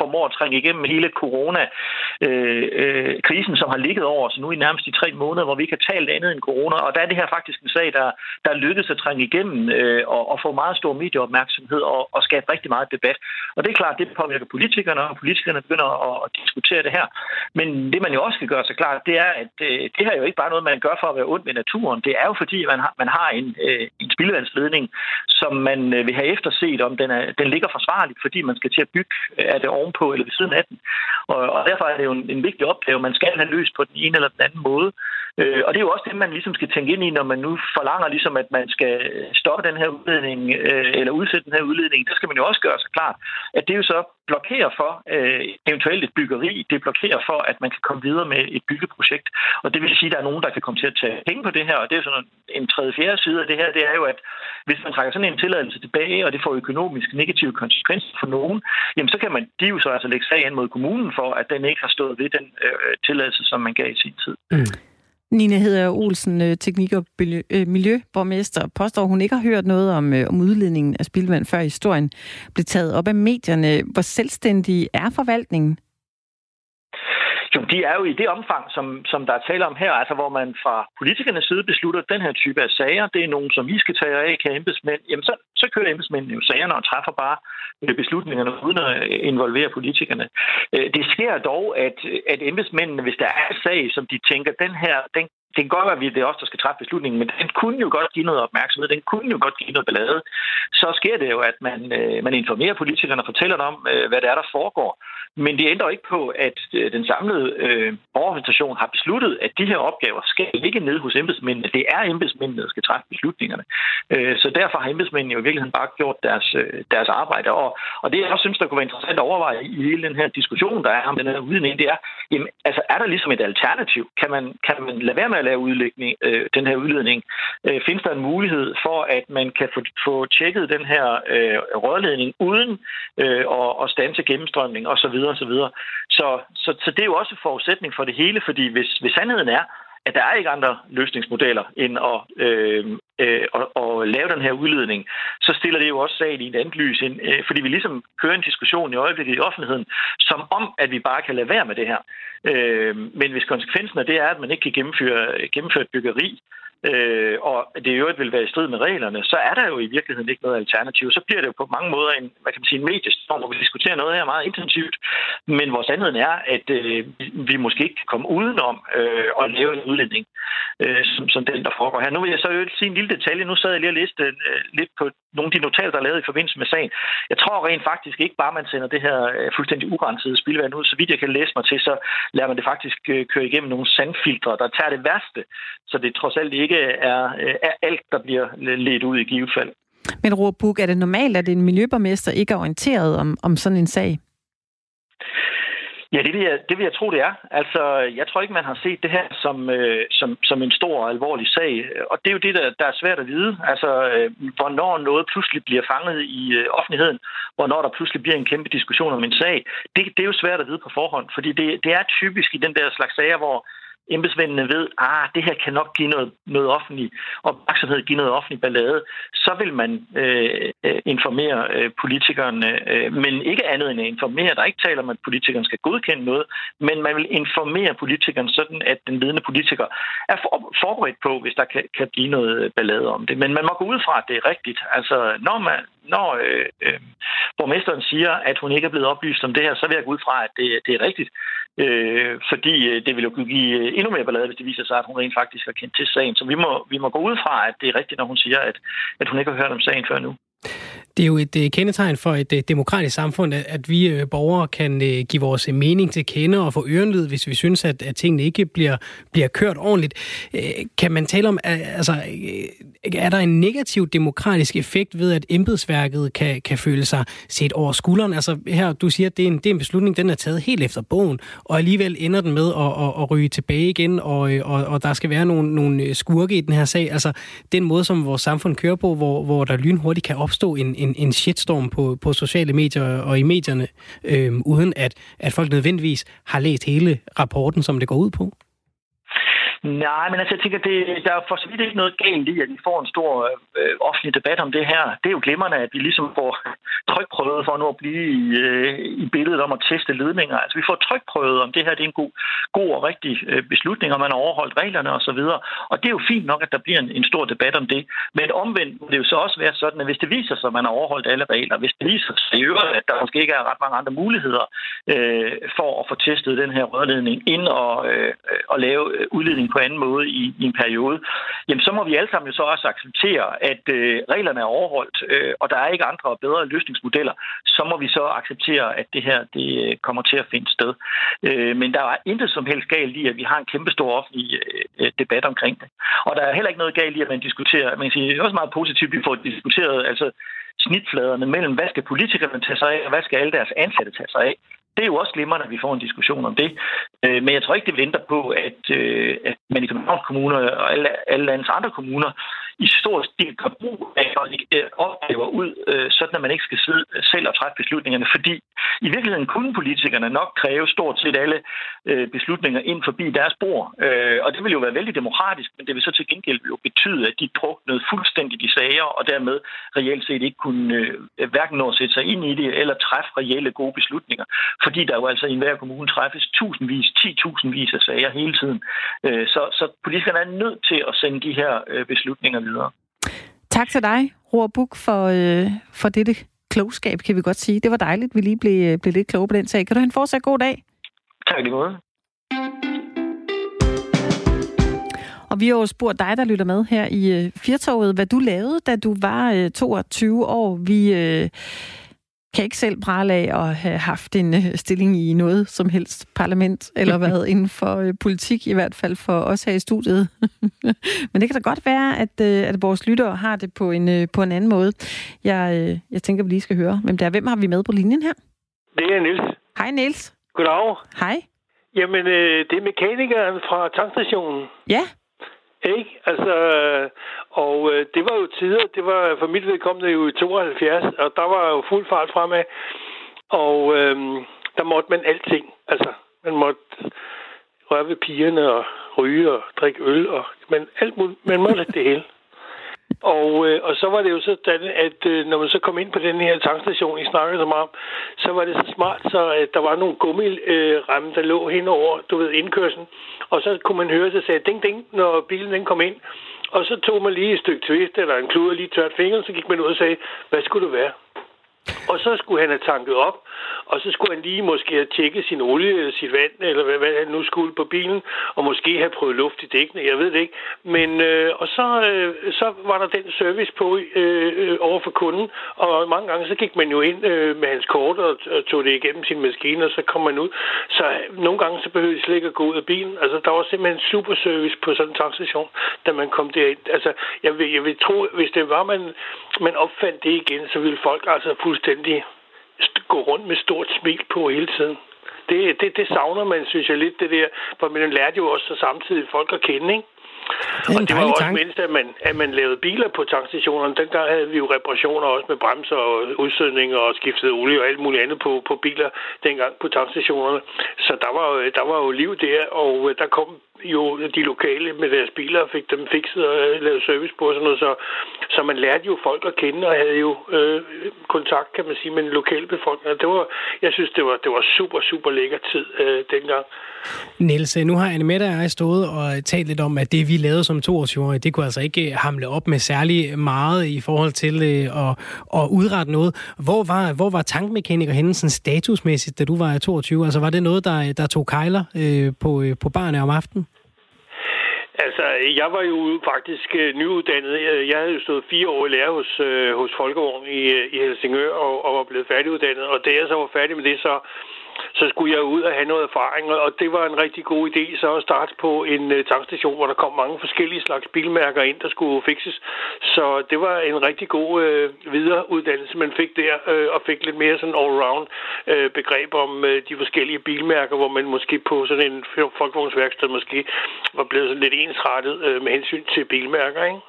formår at trænge igennem hele corona-krisen, øh, øh, som har ligget over os nu i nærmest de tre måneder, hvor vi ikke har talt andet end corona. Og der er det her faktisk en sag, der, der lykkedes at trænge igennem øh, og, og få meget stor medieopmærksomhed og, og skabe rigtig meget debat. Og det er klart, det påvirker politikerne, og politikerne begynder at, at diskutere det her. Men det, man jo også skal gøre sig klart, det er, at øh, det her er jo ikke bare noget, man gør for at være ondt med naturen. Det er jo fordi, man har, man har en, øh, en spildevandsledning, som man øh, vil have efterset, om den, er, den ligger forsvarligt, fordi man skal til at bygge af øh, det ovenpå eller ved siden af den. Og, og derfor er det jo en, en vigtig opgave, man skal have løst på den ene eller den anden måde. Øh, og det er jo også det, man ligesom skal tænke ind i, når man nu forlanger, ligesom, at man skal stoppe den her udledning, øh, eller udsætte den her udledning. Der skal man jo også gøre sig klart, at det er jo så blokerer for øh, eventuelt et byggeri. Det blokerer for, at man kan komme videre med et byggeprojekt. Og det vil sige, at der er nogen, der kan komme til at tage penge på det her. Og det er sådan en tredje fjerde side af det her, det er jo, at hvis man trækker sådan en tilladelse tilbage, og det får økonomisk negative konsekvenser for nogen, jamen så kan man de jo så altså lægge sagen mod kommunen for, at den ikke har stået ved den øh, tilladelse, som man gav i sin tid. Mm. Nina hedder Olsen, øh, teknik- og øh, miljøborgmester, påstår, hun ikke har hørt noget om, øh, om udledningen af spildvand, før historien blev taget op af medierne. Hvor selvstændig er forvaltningen? Jo, de er jo i det omfang, som, som der er tale om her, altså hvor man fra politikernes side beslutter, at den her type af sager, det er nogen, som vi skal tage af, kan embedsmænd, jamen så, så kører embedsmændene jo sagerne og træffer bare beslutningerne uden at involvere politikerne. Øh, det sker dog, at, at embedsmændene, hvis der er en sag, som de tænker, den her, den det kan godt være, at det er os, der skal træffe beslutningen, men den kunne jo godt give noget opmærksomhed, den kunne jo godt give noget ballade. Så sker det jo, at man, øh, man informerer politikerne og fortæller dem om, øh, hvad det er, der foregår. Men det ændrer ikke på, at øh, den samlede øh, borgerorganisation har besluttet, at de her opgaver skal ligge nede hos embedsmændene. Det er embedsmændene, der skal træffe beslutningerne. Øh, så derfor har embedsmændene jo i virkeligheden bare gjort deres, øh, deres arbejde. Og, og det, jeg også synes, der kunne være interessant at overveje i hele den her diskussion, der er om den her udledning, det er, jamen, altså, er der ligesom et alternativ? Kan man, kan man lade være med at lave udlægning, øh, den her udledning? Øh, findes der en mulighed for, at man kan få, få tjekket den her øh, rørledning uden øh, at, at stanse gennemstrømning osv. osv. Så, så, så det er jo også en forudsætning for det hele, fordi hvis, hvis sandheden er, at der er ikke andre løsningsmodeller end at, øh, øh, at, at lave den her udledning, så stiller det jo også sagen i et andet lys, ind, øh, fordi vi ligesom kører en diskussion i øjeblikket i offentligheden, som om, at vi bare kan lade være med det her. Øh, men hvis konsekvensen af det er, at man ikke kan gennemføre, gennemføre et byggeri, øh, og det i øvrigt vil være i strid med reglerne, så er der jo i virkeligheden ikke noget alternativ. Så bliver det jo på mange måder en, hvad kan man sige, en mediestorm, hvor vi diskuterer noget her meget intensivt. Men vores sandheden er, at øh, vi måske ikke kan komme udenom øh, at lave en udlænding, øh, som, som den, der foregår her. Nu vil jeg så øvrigt sige en lille detalje. Nu sad jeg lige og læste øh, lidt på nogle af de notater, der er lavet i forbindelse med sagen. Jeg tror rent faktisk ikke bare, man sender det her øh, fuldstændig urensede spildvand ud. Så vidt jeg kan læse mig til, så lader man det faktisk øh, køre igennem nogle sandfiltre, der tager det værste. Så det trods alt ikke er, øh, er alt, der bliver ledt ud i givet fald. Men Roar er det normalt, at en miljøborgmester ikke er orienteret om, om sådan en sag? Ja, det vil, jeg, det vil jeg tro, det er. Altså, jeg tror ikke, man har set det her som, øh, som, som en stor og alvorlig sag. Og det er jo det, der, der er svært at vide. Altså, øh, hvornår noget pludselig bliver fanget i øh, offentligheden, hvornår der pludselig bliver en kæmpe diskussion om en sag. Det, det er jo svært at vide på forhånd, fordi det, det er typisk i den der slags sager, hvor embedsmændene ved, at ah, det her kan nok give noget, noget offentlig opmærksomhed, give noget offentlig ballade, så vil man øh, øh, informere øh, politikerne, øh, men ikke andet end at informere. Der er ikke tale om, at politikerne skal godkende noget, men man vil informere politikerne sådan, at den ledende politiker er for, forberedt på, hvis der kan, kan blive noget ballade om det. Men man må gå ud fra, at det er rigtigt. Altså, når, man, når øh, øh, borgmesteren siger, at hun ikke er blevet oplyst om det her, så vil jeg gå ud fra, at det, det er rigtigt. Øh, fordi øh, det vil jo kunne give øh, endnu mere ballade, hvis det viser sig, at hun rent faktisk har kendt til sagen. Så vi må, vi må gå ud fra, at det er rigtigt, når hun siger, at, at hun ikke har hørt om sagen før nu. Det er jo et øh, kendetegn for et øh, demokratisk samfund, at, vi øh, borgere kan give vores mening til kende og få ørenlyd, hvis vi synes, at, at tingene ikke bliver, bliver kørt ordentligt. Kan man tale om, altså, er der en negativ demokratisk effekt ved, at embedsværket kan, kan føle sig set over skulderen? Altså her, du siger, at det er en, det er en beslutning, den er taget helt efter bogen, og alligevel ender den med at, at, at ryge tilbage igen, og, og, og der skal være nogle, nogle skurke i den her sag. Altså den måde, som vores samfund kører på, hvor, hvor der lynhurtigt kan opstå en, en, en shitstorm på, på sociale medier og i medierne, øh, uden at, at folk nødvendigvis har læst hele rapporten, som det går ud på? Nej, men altså, jeg tænker, det, der er for så vidt ikke noget galt i, at vi får en stor øh, offentlig debat om det her. Det er jo glimrende, at vi ligesom får trykprøvet for nu at blive i, øh, i billedet om at teste ledninger. Altså, vi får trykprøvet, om det her det er en god, god og rigtig øh, beslutning, om man har overholdt reglerne osv. Og, og det er jo fint nok, at der bliver en, en stor debat om det. Men omvendt må det jo så også være sådan, at hvis det viser sig, at man har overholdt alle regler, hvis det viser sig i øvrigt, at der måske ikke er ret mange andre muligheder øh, for at få testet den her rørledning, ind og, øh, og lave øh, udledning på anden måde i, i en periode, jamen så må vi alle sammen jo så også acceptere, at øh, reglerne er overholdt, øh, og der er ikke andre og bedre forretningsmodeller, så må vi så acceptere, at det her det øh, kommer til at finde sted. Øh, men der er intet som helst galt i, at vi har en kæmpe stor offentlig øh, debat omkring det. Og der er heller ikke noget galt i, at man diskuterer, man kan sige, det er også meget positivt, at vi får diskuteret, altså snitfladerne mellem, hvad skal politikerne tage sig af, og hvad skal alle deres ansatte tage sig af det er jo også glimrende, at vi får en diskussion om det. Men jeg tror ikke, det venter på, at, at man i Københavns Kommune og alle, alle landets andre kommuner i stor stil gør brug af øh, opgaver ud, øh, sådan at man ikke skal sidde øh, selv og træffe beslutningerne. Fordi i virkeligheden kunne politikerne nok kræve stort set alle beslutninger ind forbi deres bord. Og det ville jo være vældig demokratisk, men det vil så til gengæld jo betyde, at de druknede fuldstændig de sager, og dermed reelt set ikke kunne hverken nå at sætte sig ind i det, eller træffe reelle gode beslutninger fordi der jo altså i enhver kommune træffes tusindvis, ti-tusindvis af sager hele tiden. Så, så politikerne er nødt til at sende de her beslutninger videre. Tak til dig, Roar Buk, for, øh, for dette klogskab, kan vi godt sige. Det var dejligt, at vi lige blev, blev lidt kloge på den sag. Kan du have en fortsat god dag? Tak lige måde. Og vi har jo spurgt dig, der lytter med her i øh, Firtoget, hvad du lavede, da du var øh, 22 år. Vi øh, kan ikke selv prale af at have haft en øh, stilling i noget som helst parlament, eller været inden for øh, politik, i hvert fald for os her i studiet. Men det kan da godt være, at, øh, at vores lyttere har det på en, på en anden måde. Jeg, jeg tænker, vi lige skal høre, hvem det er. Hvem har vi med på linjen her? Det er Niels. Hej Niels. Goddag. Hej. Jamen, det er mekanikeren fra tankstationen. Ja. Ikke? Altså, og øh, det var jo tider, det var for mit vedkommende jo i 72, og der var jo fuld fart fremad. Og øh, der måtte man alting. Altså, man måtte røre ved pigerne og ryge og drikke øl, og, men alt muligt, man måtte det hele. Og, øh, og så var det jo sådan, at øh, når man så kom ind på den her tankstation, I snakkede om, så var det så smart, så at der var nogle gummiramme, øh, der lå henover, du ved, indkørslen. Og så kunne man høre, så sagde ding ding, når bilen den kom ind. Og så tog man lige et stykke twist eller en klud og lige tørt fingeren, så gik man ud og sagde, hvad skulle det være? Og så skulle han have tanket op, og så skulle han lige måske have tjekket sin olie eller sit vand, eller hvad, hvad han nu skulle på bilen, og måske have prøvet luft i dækkene, jeg ved det ikke. Men, øh, og så, øh, så var der den service på øh, øh, over for kunden, og mange gange så gik man jo ind øh, med hans kort og, og tog det igennem sin maskine, og så kom man ud. Så øh, nogle gange så behøvede de slet ikke at gå ud af bilen. Altså, der var simpelthen super service på sådan en tankstation, da man kom derind. Altså, jeg vil, jeg vil tro, hvis det var, man, man opfandt det igen, så ville folk altså fuldstændig gå rundt med stort smil på hele tiden. Det, det, det savner man, synes jeg lidt, det der. For man lærte jo også så samtidig folk at kende, ikke? Det og det var også mindst, at man, at man lavede biler på tankstationerne. Dengang havde vi jo reparationer også med bremser og udsødning og skiftet olie og alt muligt andet på, på biler dengang på tankstationerne. Så der var, der var jo liv der, og der kom jo de lokale med deres biler og fik dem fikset og øh, lavet service på og sådan noget. Så, så man lærte jo folk at kende og havde jo øh, kontakt, kan man sige, med den lokale befolkning. Det var, jeg synes, det var, det var super, super lækker tid øh, dengang. Niels, øh, nu har Anne Mette og jeg stået og talt lidt om, at det vi lavede som 22-årige, det kunne altså ikke øh, hamle op med særlig meget i forhold til øh, at, at udrette noget. Hvor var, hvor var tankmekaniker henne sådan statusmæssigt, da du var 22? Altså var det noget, der, der tog kejler øh, på, øh, på barne om aftenen? Altså, jeg var jo faktisk øh, nyuddannet. Øh, jeg havde jo stået fire år i lære hos, øh, hos Folkevogn i, i Helsingør og, og var blevet færdiguddannet. Og da jeg så var færdig med det, så så skulle jeg ud og have noget erfaring, og det var en rigtig god idé så at starte på en øh, tankstation, hvor der kom mange forskellige slags bilmærker ind, der skulle fikses. Så det var en rigtig god øh, videreuddannelse, man fik der, øh, og fik lidt mere sådan all-round øh, begreb om øh, de forskellige bilmærker, hvor man måske på sådan en folkevognsværksted måske var blevet sådan lidt ensrettet øh, med hensyn til bilmærker, ikke?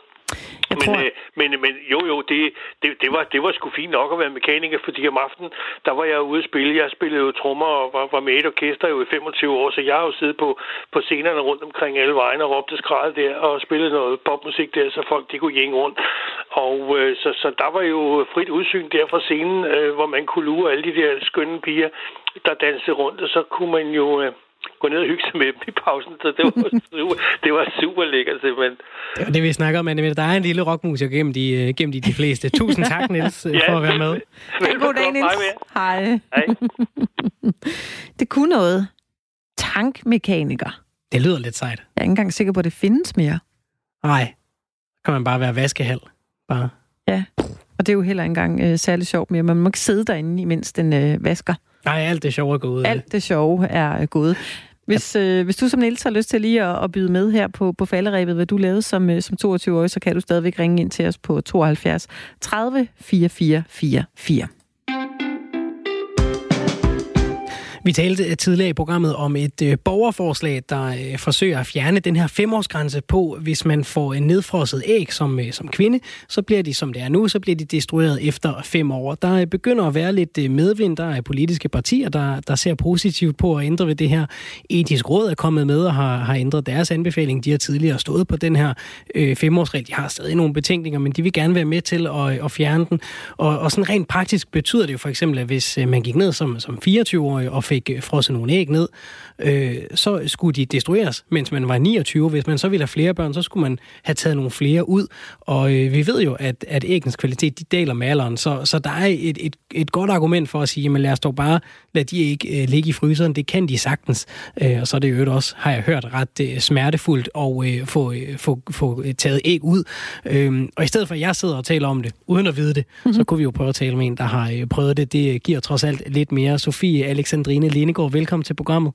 Jeg men, tror... øh, men, men jo, jo, det, det, det, var, det var sgu fint nok at være mekaniker, fordi om aftenen, der var jeg ude at spille. Jeg spillede jo trommer og var, var med et orkester jo i 25 år, så jeg har jo siddet på, på scenerne rundt omkring alle vejene og råbte skræd der og spillet noget popmusik der, så folk de kunne gænge rundt. Og øh, så, så der var jo frit udsyn der fra scenen, øh, hvor man kunne lure alle de der skønne piger, der dansede rundt, og så kunne man jo... Øh, gå ned og hygge sig med dem i pausen, så det var super, det var super lækkert simpelthen. Det var det, vi snakker om, men der er en lille rockmusiker gennem de, øh, gennem de, de fleste. Tusind tak, Niels, øh, ja, for at være med. Velkommen. God dag, Niels. Hej. Hej. det kunne noget. Tankmekaniker. Det lyder lidt sejt. Jeg er ikke engang sikker på, at det findes mere. Nej. kan man bare være vaskehal. Bare. Ja, og det er jo heller ikke engang øh, særlig sjovt mere. Man må ikke sidde derinde, imens den øh, vasker. Nej, alt det sjove er gået. Alt det sjove er gået. Hvis, øh, hvis du som Niels har lyst til lige at, at byde med her på, på falderæbet, hvad du lavede som, øh, som 22-årig, så kan du stadigvæk ringe ind til os på 72 30 44 44. Vi talte øh, tidligere i programmet om et øh, borgerforslag, der øh, forsøger at fjerne den her femårsgrænse på, hvis man får en nedfrosset æg som, som kvinde, så bliver de, som det er nu, så bliver de destrueret efter fem år. Der begynder at være lidt medvind, der er politiske partier, der, der ser positivt på at ændre ved det her. Etisk Råd er kommet med og har, har ændret deres anbefaling. De har tidligere stået på den her øh, femårsregel. De har stadig nogle betænkninger, men de vil gerne være med til at, at fjerne den. Og, og sådan rent praktisk betyder det jo for eksempel, at hvis man gik ned som, som 24-årig og fik øh, frosset nogle æg ned, øh, så skulle de destrueres, mens man var 29. Hvis man så ville have flere børn, så skulle man have taget nogle flere ud. Og øh, vi ved jo, at, at æggens kvalitet, de deler med alderen, så, så der er et, et, et godt argument for at sige, jamen lad os dog bare lade de ikke øh, ligge i fryseren. Det kan de sagtens. Øh, og så er det jo også, har jeg hørt, ret øh, smertefuldt at øh, få, øh, få, få taget æg ud. Øh, og i stedet for, at jeg sidder og taler om det, uden at vide det, mm-hmm. så kunne vi jo prøve at tale med en, der har øh, prøvet det. Det giver trods alt lidt mere. Sofie Alexandrine Lindegård, velkommen til programmet.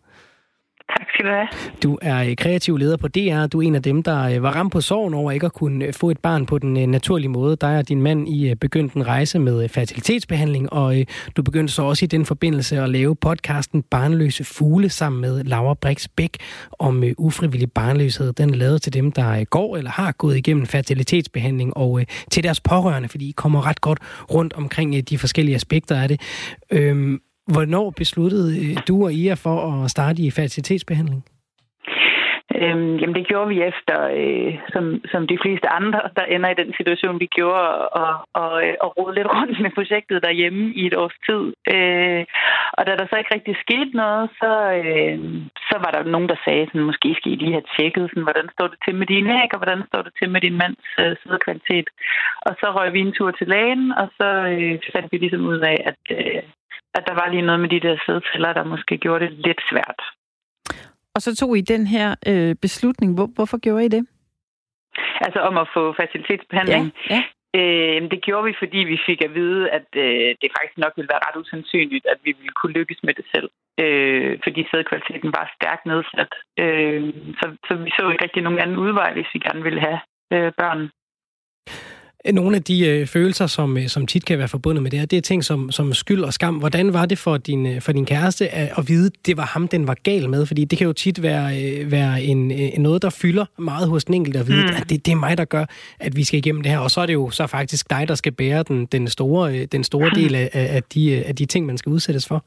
Tak skal du have. Du er øh, kreativ leder på DR. Du er en af dem, der øh, var ramt på sorgen over ikke at kunne få et barn på den naturlige måde. Der er din mand i begyndt en rejse med fertilitetsbehandling, og du begyndte så også i den forbindelse at lave podcasten Barnløse Fugle sammen med Laura Brix Bæk om ufrivillig barnløshed. Den er lavet til dem, der går eller har gået igennem fertilitetsbehandling og til deres pårørende, fordi I kommer ret godt rundt omkring de forskellige aspekter af det. Øhm, Hvornår besluttede øh, du og Ia for at starte i fertilitetsbehandling? Øhm, jamen det gjorde vi efter, øh, som, som de fleste andre, der ender i den situation, vi gjorde, og, og, øh, og rode lidt rundt med projektet derhjemme i et års tid. Øh, og da der så ikke rigtig skete noget, så, øh, så var der nogen, der sagde, sådan, måske skal I lige have tjekket, sådan, hvordan står det til med din æg, og hvordan står det til med din mands øh, sædkvalitet. Og så røg vi en tur til lægen, og så øh, fandt vi ligesom ud af, at, øh, at der var lige noget med de der sædceller, der måske gjorde det lidt svært. Og så tog I den her øh, beslutning. Hvor, hvorfor gjorde I det? Altså om at få facilitetsbehandling? Ja, ja. Øh, det gjorde vi, fordi vi fik at vide, at øh, det faktisk nok ville være ret usandsynligt, at vi ville kunne lykkes med det selv. Øh, fordi sædkvaliteten var stærkt nedsat. Øh, så, så vi så ikke rigtig nogen anden udvej, hvis vi gerne ville have øh, børn. Nogle af de øh, følelser, som, øh, som tit kan være forbundet med det her, det er ting som, som skyld og skam. Hvordan var det for din, øh, for din kæreste at, at vide, det var ham, den var gal med? Fordi det kan jo tit være, øh, være en, en, noget, der fylder meget hos den enkelte at vide, mm. at det, det er mig, der gør, at vi skal igennem det her. Og så er det jo så faktisk dig, der skal bære den, den, store, øh, den store del af, af, de, af de ting, man skal udsættes for.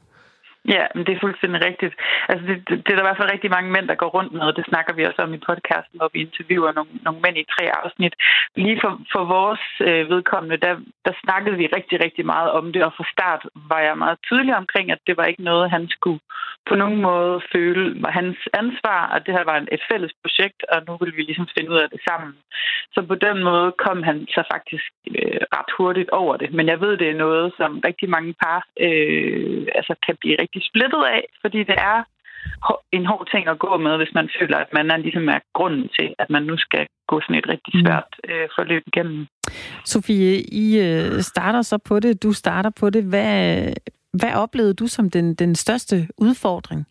Ja, men det er fuldstændig rigtigt. Altså, det, det, det er der i hvert fald rigtig mange mænd, der går rundt med, og det snakker vi også om i podcasten, hvor vi interviewer nogle, nogle mænd i tre afsnit. Lige for, for vores øh, vedkommende, der, der snakkede vi rigtig, rigtig meget om det, og fra start var jeg meget tydelig omkring, at det var ikke noget, han skulle på nogen måde føle var hans ansvar, og det her var et fælles projekt, og nu ville vi ligesom finde ud af det sammen. Så på den måde kom han så faktisk øh, ret hurtigt over det. Men jeg ved, det er noget, som rigtig mange par øh, altså kan blive rigtig splittet af, fordi det er en hård ting at gå med, hvis man føler, at man er ligesom er grunden til, at man nu skal gå sådan et rigtig mm. svært øh, forløb igennem. Sofie, I øh, starter så på det. Du starter på det. Hvad, hvad oplevede du som den, den største udfordring?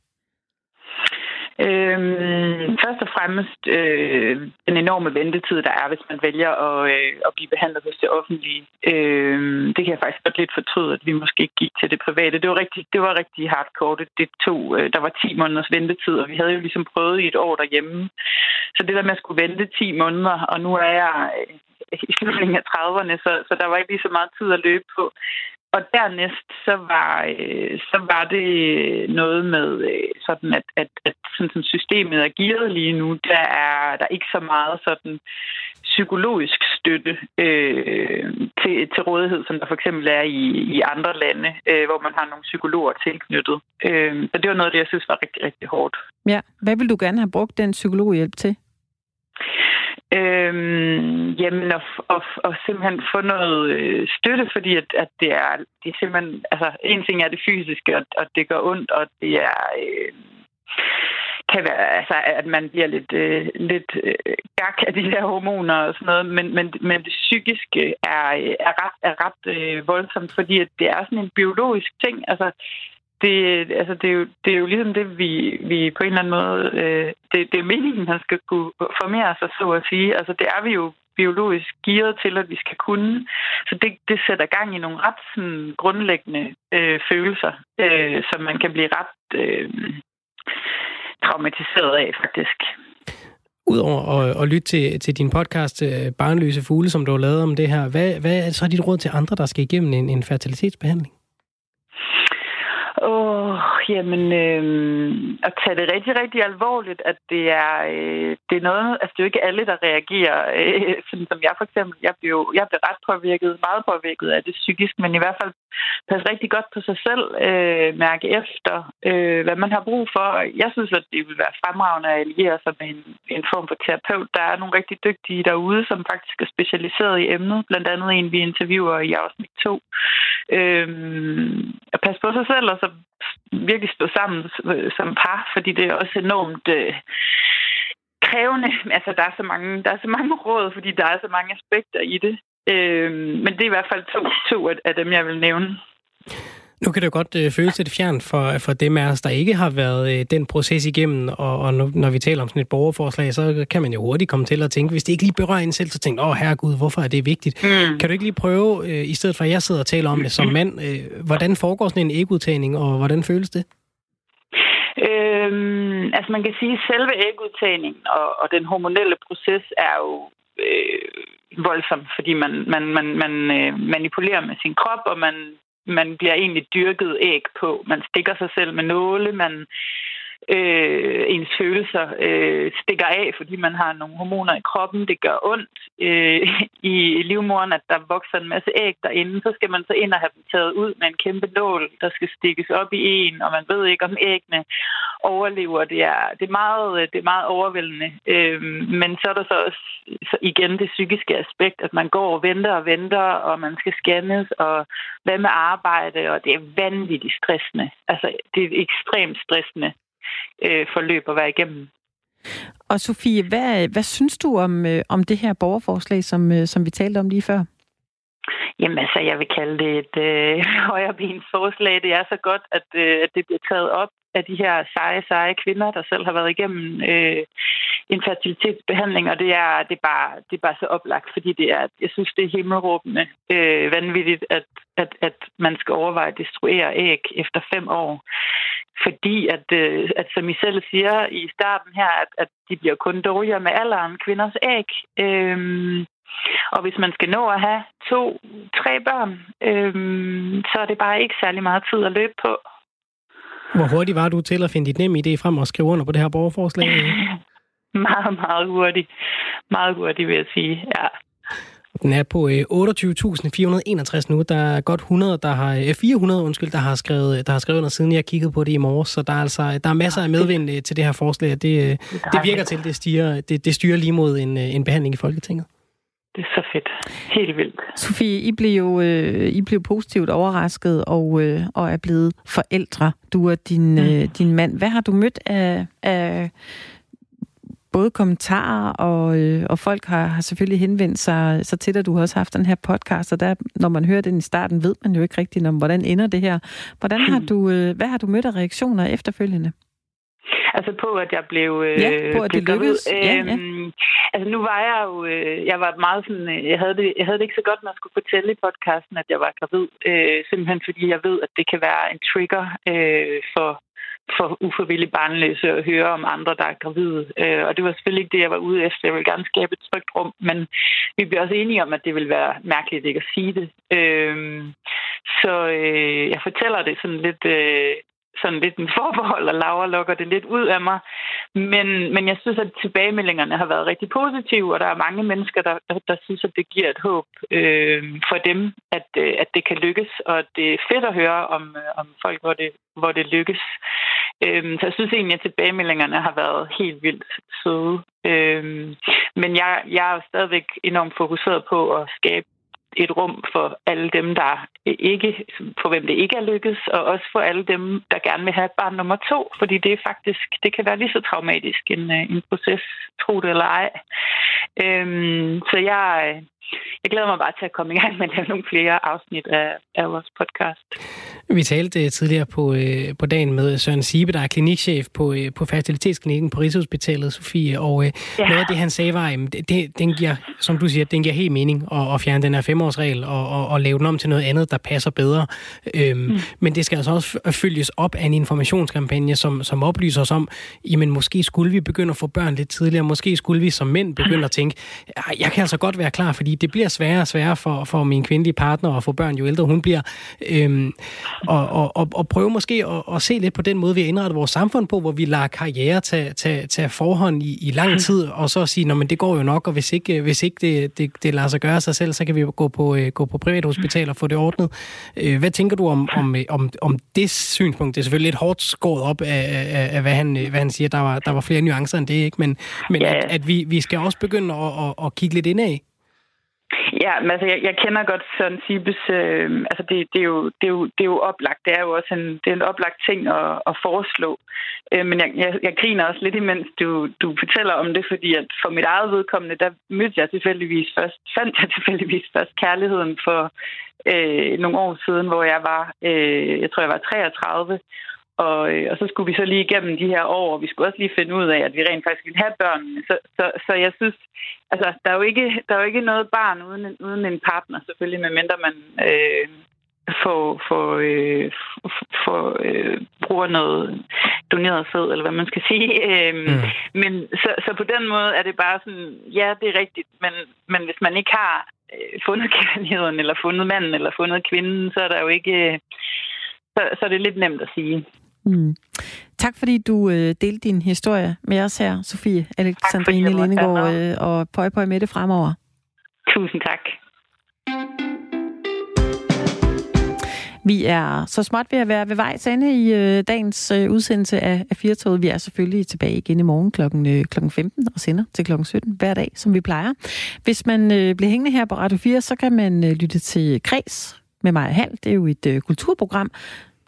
Øhm, først og fremmest øh, den enorme ventetid, der er, hvis man vælger at, øh, at blive behandlet hos det offentlige. Øh, det kan jeg faktisk godt lidt fortryde, at vi måske ikke gik til det private. Det var rigtig, det var rigtig hardcore. Det, det tog, øh, der var 10 måneders ventetid, og vi havde jo ligesom prøvet i et år derhjemme. Så det der med at skulle vente 10 måneder, og nu er jeg øh, i slutningen af 30'erne, så, så der var ikke lige så meget tid at løbe på. Og dernæst så var, øh, så var det noget med øh, sådan, at, at, at sådan, som systemet er gearet lige nu, der er der er ikke så meget sådan psykologisk støtte øh, til, til rådighed, som der for eksempel er i, i andre lande, øh, hvor man har nogle psykologer tilknyttet. Øh, så det var noget, det jeg synes var rigtig, rigtig hårdt. Ja. Hvad vil du gerne have brugt den psykologhjælp til? Øhm, jamen, og, og, og simpelthen få noget øh, støtte, fordi at, at det, er, det er simpelthen... Altså, en ting er det fysiske, og, og det gør ondt, og det er... Øh, kan være, altså, at man bliver lidt, øh, lidt øh, gak af de der hormoner og sådan noget, men, men, men det psykiske er, er ret, er ret øh, voldsomt, fordi at det er sådan en biologisk ting. Altså, det, altså det, er jo, det er jo ligesom det, vi, vi på en eller anden måde... Øh, det, det er meningen, han skal kunne formere sig, så at sige. Altså det er vi jo biologisk gearet til, at vi skal kunne. Så det, det sætter gang i nogle ret sådan, grundlæggende øh, følelser, øh, som man kan blive ret øh, traumatiseret af, faktisk. Udover at, at lytte til, til din podcast øh, Barnløse Fugle, som du har lavet om det her, hvad, hvad er så dit råd til andre, der skal igennem en, en fertilitetsbehandling? Åh, oh, Jamen, øh, at tage det rigtig, rigtig alvorligt, at det er, øh, det er noget, altså det er jo ikke alle, der reagerer, øh, sådan som jeg for eksempel, jeg blev, jeg blev ret påvirket, meget påvirket af det psykisk, men i hvert fald passe rigtig godt på sig selv, øh, mærke efter, øh, hvad man har brug for. Jeg synes, at det vil være fremragende at alliere sig med en, en form for terapeut. Der er nogle rigtig dygtige derude, som faktisk er specialiseret i emnet, blandt andet en, vi interviewer i afsnit 2. Øh, at passe på sig selv, og så virkelig stå sammen øh, som par, fordi det er også enormt øh, krævende. Altså, der er, så mange, der er så mange råd, fordi der er så mange aspekter i det. Øh, men det er i hvert fald to, to af dem, jeg vil nævne. Nu kan det jo godt øh, føles lidt fjern for, for dem af os, der ikke har været øh, den proces igennem, og, og nu, når vi taler om sådan et borgerforslag, så kan man jo hurtigt komme til at tænke, hvis det ikke lige berører en selv, så tænker åh herregud, hvorfor er det vigtigt? Mm. Kan du ikke lige prøve, øh, i stedet for at jeg sidder og taler om det som mand, øh, hvordan foregår sådan en ægudtagning, og hvordan føles det? Øhm, altså man kan sige, at selve ægudtagningen og, og den hormonelle proces er jo øh, voldsom, fordi man, man, man, man øh, manipulerer med sin krop, og man man bliver egentlig dyrket æg på. Man stikker sig selv med nåle, man øh, ens følelser øh, stikker af, fordi man har nogle hormoner i kroppen. Det gør ondt øh, i livmoderen, at der vokser en masse æg derinde. Så skal man så ind og have dem taget ud med en kæmpe nål, der skal stikkes op i en, og man ved ikke, om æggene overlever. Det er, det er, meget, øh, det er meget overvældende. Øh, men så er der så også så igen det psykiske aspekt, at man går og venter og venter, og man skal scannes, og hvad med arbejde, og det er vanvittigt stressende. Altså, det er ekstremt stressende øh, forløb at være igennem. Og Sofie, hvad, hvad synes du om, øh, om det her borgerforslag, som, øh, som vi talte om lige før? Jamen altså, jeg vil kalde det et øh, højrebens forslag. Det er så godt, at, øh, at det bliver taget op af de her seje, seje kvinder, der selv har været igennem øh, en fertilitetsbehandling, og det er, det, er bare, det er bare så oplagt, fordi det er, jeg synes, det er himmelråbende øh, vanvittigt, at, at, at man skal overveje at destruere æg efter fem år. Fordi, at, øh, at som I selv siger i starten her, at, at de bliver kun dårligere med alderen, kvinders æg. Øh, og hvis man skal nå at have to, tre børn, øh, så er det bare ikke særlig meget tid at løbe på. Hvor hurtigt var du til at finde dit nemme idé frem og skrive under på det her borgerforslag? meget, meget hurtigt. Meget hurtigt, vil jeg sige, ja. Den er på 28.461 øh, nu. Der er godt 100, der har, 400 øh, undskyld, der har skrevet, der har skrevet under siden jeg kiggede på det i morges. Så der er altså der er masser af medvind øh, til det her forslag. Det, det virker til, det styrer, det, det styrer lige mod en, en behandling i Folketinget. Det er så fedt. Helt vildt. Sofie, I blev jo øh, I blev positivt overrasket og, øh, og er blevet forældre. Du og din, mm. øh, din mand. Hvad har du mødt af, af både kommentarer, og, øh, og folk har, har selvfølgelig henvendt sig så til, at du har også haft den her podcast, og der, når man hører den i starten, ved man jo ikke rigtigt om, hvordan ender det her. Hvordan har du, øh, hvad har du mødt af reaktioner efterfølgende? Altså på, at jeg blev... Øh, ja, på at det lykkedes. Ja, ja. Øhm, altså nu var jeg jo... Øh, jeg var meget sådan... Øh, jeg havde, det, jeg havde det ikke så godt, når jeg skulle fortælle i podcasten, at jeg var gravid. Øh, simpelthen fordi jeg ved, at det kan være en trigger øh, for for uforvillig barnløse at høre om andre, der er gravide. Øh, og det var selvfølgelig ikke det, jeg var ude efter. Jeg ville gerne skabe et trygt rum, men vi blev også enige om, at det ville være mærkeligt ikke at sige det. Øh, så øh, jeg fortæller det sådan lidt øh, sådan lidt en forbehold, og Laura lukker det lidt ud af mig. Men, men jeg synes, at tilbagemeldingerne har været rigtig positive, og der er mange mennesker, der, der synes, at det giver et håb øh, for dem, at, øh, at det kan lykkes, og det er fedt at høre om, øh, om folk, hvor det, hvor det lykkes. Øh, så jeg synes egentlig, at tilbagemeldingerne har været helt vildt søde. Øh, men jeg, jeg er stadigvæk enormt fokuseret på at skabe et rum for alle dem, der ikke, for hvem det ikke er lykkedes, og også for alle dem, der gerne vil have et barn nummer to, fordi det er faktisk, det kan være lige så traumatisk en, øh, en proces, tro det eller ej. Øhm, så jeg, øh, jeg glæder mig bare til at komme i gang med at lave nogle flere afsnit af, af vores podcast. Vi talte øh, tidligere på, øh, på dagen med Søren Sibe, der er klinikchef på, øh, på fertilitetsklinikken på Rigshospitalet, Sofie, og øh, ja. noget af det, han sagde, var, at det, den giver, som du siger, den giver helt mening at, at fjerne den her femårsregel og, og, og lave den om til noget andet, der passer bedre. Øhm, mm. Men det skal altså også følges op af en informationskampagne, som, som oplyser os om, jamen måske skulle vi begynde at få børn lidt tidligere, måske skulle vi som mænd begynde at tænke, jeg kan altså godt være klar, fordi det bliver sværere og sværere for, for min kvindelige partner at få børn, jo ældre hun bliver. Øhm, og, og, og, og prøve måske at, at se lidt på den måde, vi har indrettet vores samfund på, hvor vi lader karriere tage, tage, tage forhånd i, i lang tid, og så sige, men det går jo nok, og hvis ikke, hvis ikke det, det, det lader sig gøre sig selv, så kan vi gå på, øh, gå på privathospital og få det ordnet. Øh, hvad tænker du om, om, om, om det synspunkt? Det er selvfølgelig lidt hårdt skåret op af, af, af hvad, han, hvad han siger. Der var, der var flere nuancer end det, ikke? Men, men ja. at, at vi, vi skal også begynde at, at, at kigge lidt indad. Ja, men altså, jeg, jeg kender godt Søren Sibes, øh, altså det, det, er jo, det, er jo, det er jo oplagt. Det er jo også en, det er en oplagt ting at, at foreslå. Øh, men jeg, jeg, jeg griner også lidt imens du, du fortæller om det, fordi at for mit eget vedkommende, der mødte jeg tilfældigvis først, fandt jeg tilfældigvis først kærligheden for øh, nogle år siden, hvor jeg var, øh, jeg tror jeg var 33, og, øh, og så skulle vi så lige igennem de her år, og vi skulle også lige finde ud af, at vi rent faktisk ville have børn. Så, så, så jeg synes, altså, der er jo ikke, der er jo ikke noget barn uden en, uden en partner, selvfølgelig, medmindre man øh, får, får, øh, får øh, bruger noget doneret sæd, eller hvad man skal sige. Øh, mm. Men så, så på den måde er det bare sådan, ja, det er rigtigt, men, men hvis man ikke har øh, fundet kærligheden, eller fundet manden, eller fundet kvinden, så er der jo ikke... Øh, så, så er det lidt nemt at sige. Mm. Tak fordi du øh, delte din historie med os her, Sofie Alexandrine Lindegård, øh, og pøj pøj med det fremover. Tusind tak. Vi er så småt ved at være ved vejs ende i øh, dagens øh, udsendelse af, af Firtoget. Vi er selvfølgelig tilbage igen i morgen klokken, øh, klokken 15 og sender til klokken 17 hver dag, som vi plejer. Hvis man øh, bliver hængende her på Radio 4, så kan man øh, lytte til Kreds med mig Hal. Det er jo et øh, kulturprogram,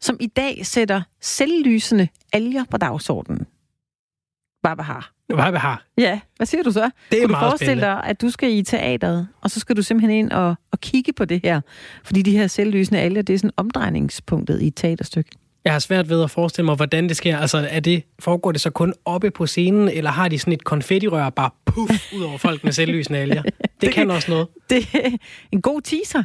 som i dag sætter selvlysende alger på dagsordenen. Barbahar. Barbahar. Ja, hvad siger du så? Det er Kunne meget du forestille dig, at du skal i teateret, og så skal du simpelthen ind og, og kigge på det her? Fordi de her selvlysende alger, det er sådan omdrejningspunktet i et teaterstykke. Jeg har svært ved at forestille mig, hvordan det sker. Altså, er det, foregår det så kun oppe på scenen, eller har de sådan et konfettirør bare puff ud over folk med selvlysende alger? Det, det kan også noget. Det er en god teaser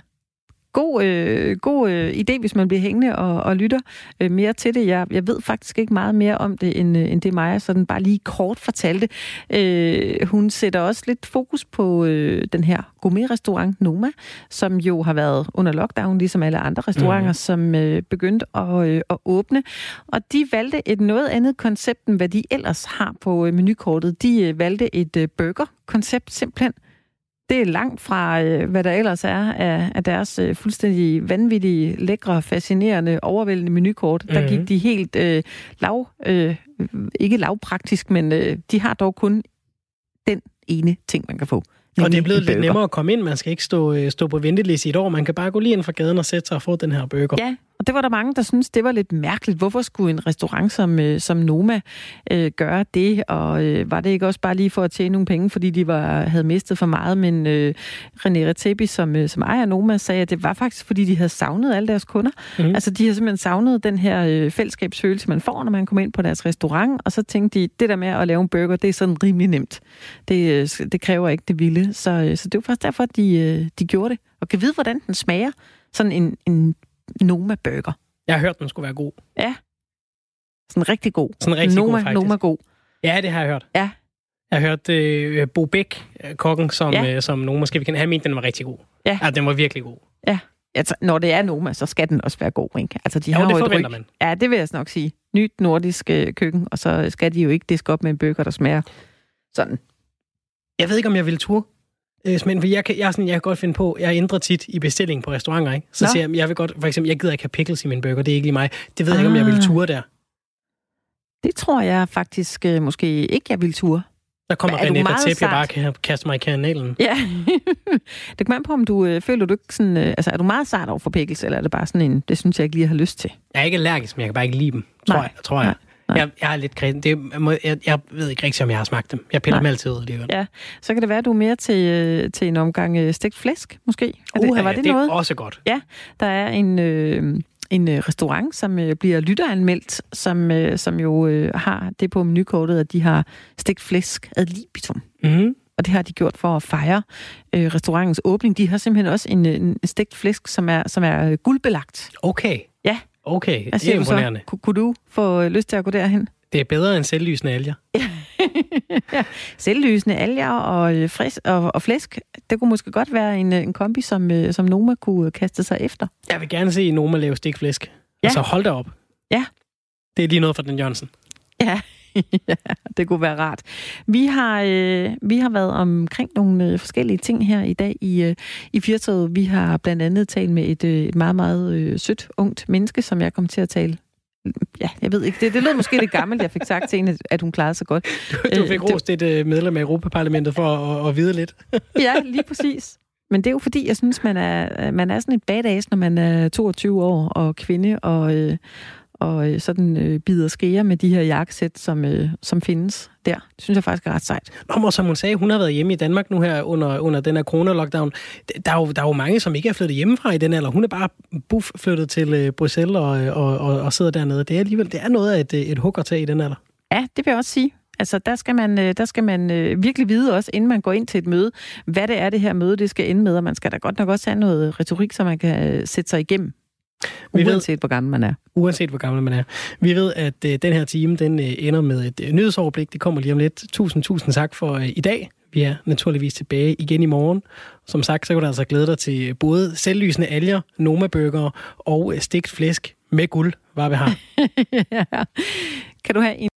god, øh, god øh, idé, hvis man bliver hængende og, og lytter øh, mere til det. Jeg, jeg ved faktisk ikke meget mere om det, end, øh, end det Maja sådan bare lige kort fortalte. Øh, hun sætter også lidt fokus på øh, den her gourmet-restaurant Noma, som jo har været under lockdown, ligesom alle andre restauranter, mm. som øh, begyndte at, øh, at åbne. Og de valgte et noget andet koncept, end hvad de ellers har på øh, menukortet. De øh, valgte et øh, burger-koncept simpelthen det er langt fra, øh, hvad der ellers er af, af deres øh, fuldstændig vanvittige, lækre, fascinerende, overvældende menukort. Mm-hmm. Der mhm. gik de helt øh, lav, øh, ikke lavpraktisk, men øh, de har dog kun den ene ting, man kan få. Og det er blevet lidt nemmere at komme ind. Man skal ikke stå, øh, stå på venteliste i et år. Man kan bare gå lige ind fra gaden og sætte sig og få den her burger. Ja, det var der mange, der synes det var lidt mærkeligt. Hvorfor skulle en restaurant som, øh, som Noma øh, gøre det? Og øh, var det ikke også bare lige for at tjene nogle penge, fordi de var, havde mistet for meget? Men øh, René Retebi, som, øh, som ejer Noma, sagde, at det var faktisk, fordi de havde savnet alle deres kunder. Mm. Altså, de har simpelthen savnet den her øh, fællesskabsfølelse, man får, når man kommer ind på deres restaurant. Og så tænkte de, det der med at lave en burger, det er sådan rimelig nemt. Det, øh, det kræver ikke det vilde. Så, øh, så det var faktisk derfor, de, øh, de gjorde det. Og kan vide, hvordan den smager. Sådan en, en Noma Burger. Jeg har hørt, den skulle være god. Ja. Sådan rigtig god. Sådan rigtig Noma, god, faktisk. Noma god. Ja, det har jeg hørt. Ja. Jeg har hørt uh, Bo Bæk, øh, kokken, som, ja. uh, som Noma måske vi kende. Han mente, den var rigtig god. Ja. ja den var virkelig god. Ja. Altså, når det er Noma, så skal den også være god, ikke? Altså, de jo, har det forventer man. Ja, det vil jeg nok sige. Nyt nordisk øh, køkken, og så skal de jo ikke diske op med en bøger, der smager sådan. Jeg ved ikke, om jeg vil turde. Øh, men for jeg kan, jeg, sådan, jeg kan godt finde på, jeg ændrer tit i bestilling på restauranter, ikke? Så Nå. siger jeg, jeg vil godt, for eksempel, jeg gider ikke have pickles i min burger, det er ikke lige mig. Det ved ah. jeg ikke, om jeg vil ture der. Det tror jeg faktisk øh, måske ikke, jeg vil ture. Der kommer René Retepi jeg bare kan kaste mig i kanalen. Ja. det kommer an på, om du øh, føler du ikke sådan... Øh, altså, er du meget sart over for pickles, eller er det bare sådan en, det synes jeg ikke lige har lyst til? Jeg er ikke allergisk, men jeg kan bare ikke lide dem, tror Nej. jeg. Tror jeg. Jeg, jeg er lidt kredsen. Det, jeg, jeg, jeg ved ikke rigtig, om jeg har smagt dem. Jeg piller Nej. dem altid ud alligevel. Ja, så kan det være, at du er mere til, øh, til en omgang øh, stegt flæsk, måske. Er det, uh, var det, det noget? er også godt. Ja, der er en... Øh, en øh, restaurant, som øh, bliver lytteranmeldt, som, øh, som jo øh, har det på menukortet, at de har stegt flæsk ad libitum. Mm-hmm. Og det har de gjort for at fejre øh, restaurantens åbning. De har simpelthen også en, en stegt flæsk, som er, som er guldbelagt. Okay. Ja, Okay, det er imponerende. Kunne, kunne du få øh, lyst til at gå derhen? Det er bedre end selvlysende alger. ja. Selvlysende alger og, øh, frisk, og, og flæsk, det kunne måske godt være en, en kombi, som, øh, som Noma kunne kaste sig efter. Jeg vil gerne se Noma lave stikflæsk. Ja. Altså hold da op. Ja. Det er lige noget for den Jørgensen. Ja, ja, det kunne være rart. Vi har, øh, vi har været omkring nogle øh, forskellige ting her i dag i, øh, i Firtoget. Vi har blandt andet talt med et, øh, et meget, meget øh, sødt, ungt menneske, som jeg kom til at tale Ja, jeg ved ikke. Det, det lød måske lidt gammelt, jeg fik sagt til hende, at hun klarede sig godt. Du, du fik øh, rost et øh, medlem af Europaparlamentet for at, at vide lidt. ja, lige præcis. Men det er jo fordi, jeg synes, man er, man er sådan et badass, når man er 22 år og kvinde, og, øh, og øh, sådan øh, bider skære med de her jakkesæt, som, øh, som findes der. Det synes jeg faktisk er ret sejt. Nå, og som hun sagde, hun har været hjemme i Danmark nu her under, under den her corona-lockdown. Der er, jo, der er jo mange, som ikke er flyttet hjemmefra i den alder. Hun er bare buff flyttet til øh, Bruxelles og, og, og, og sidder dernede. Det er alligevel det er noget af et, øh, et hug at tage i den alder. Ja, det vil jeg også sige. Altså, der skal man, øh, der skal man øh, virkelig vide også, inden man går ind til et møde, hvad det er, det her møde det skal ende med, og man skal da godt nok også have noget retorik, så man kan sætte sig igennem. Vi uanset ved, hvor gammel man er. Uanset hvor gammel man er. Vi ved, at uh, den her time den uh, ender med et uh, nyhedsoverblik. Det kommer lige om lidt. Tusind, tusind tak for uh, i dag. Vi er naturligvis tilbage igen i morgen. Som sagt, så kan du altså glæde dig til både selvlysende alger, Noma-burger og uh, stegt flæsk med guld, hvad vi har. ja. Kan du have en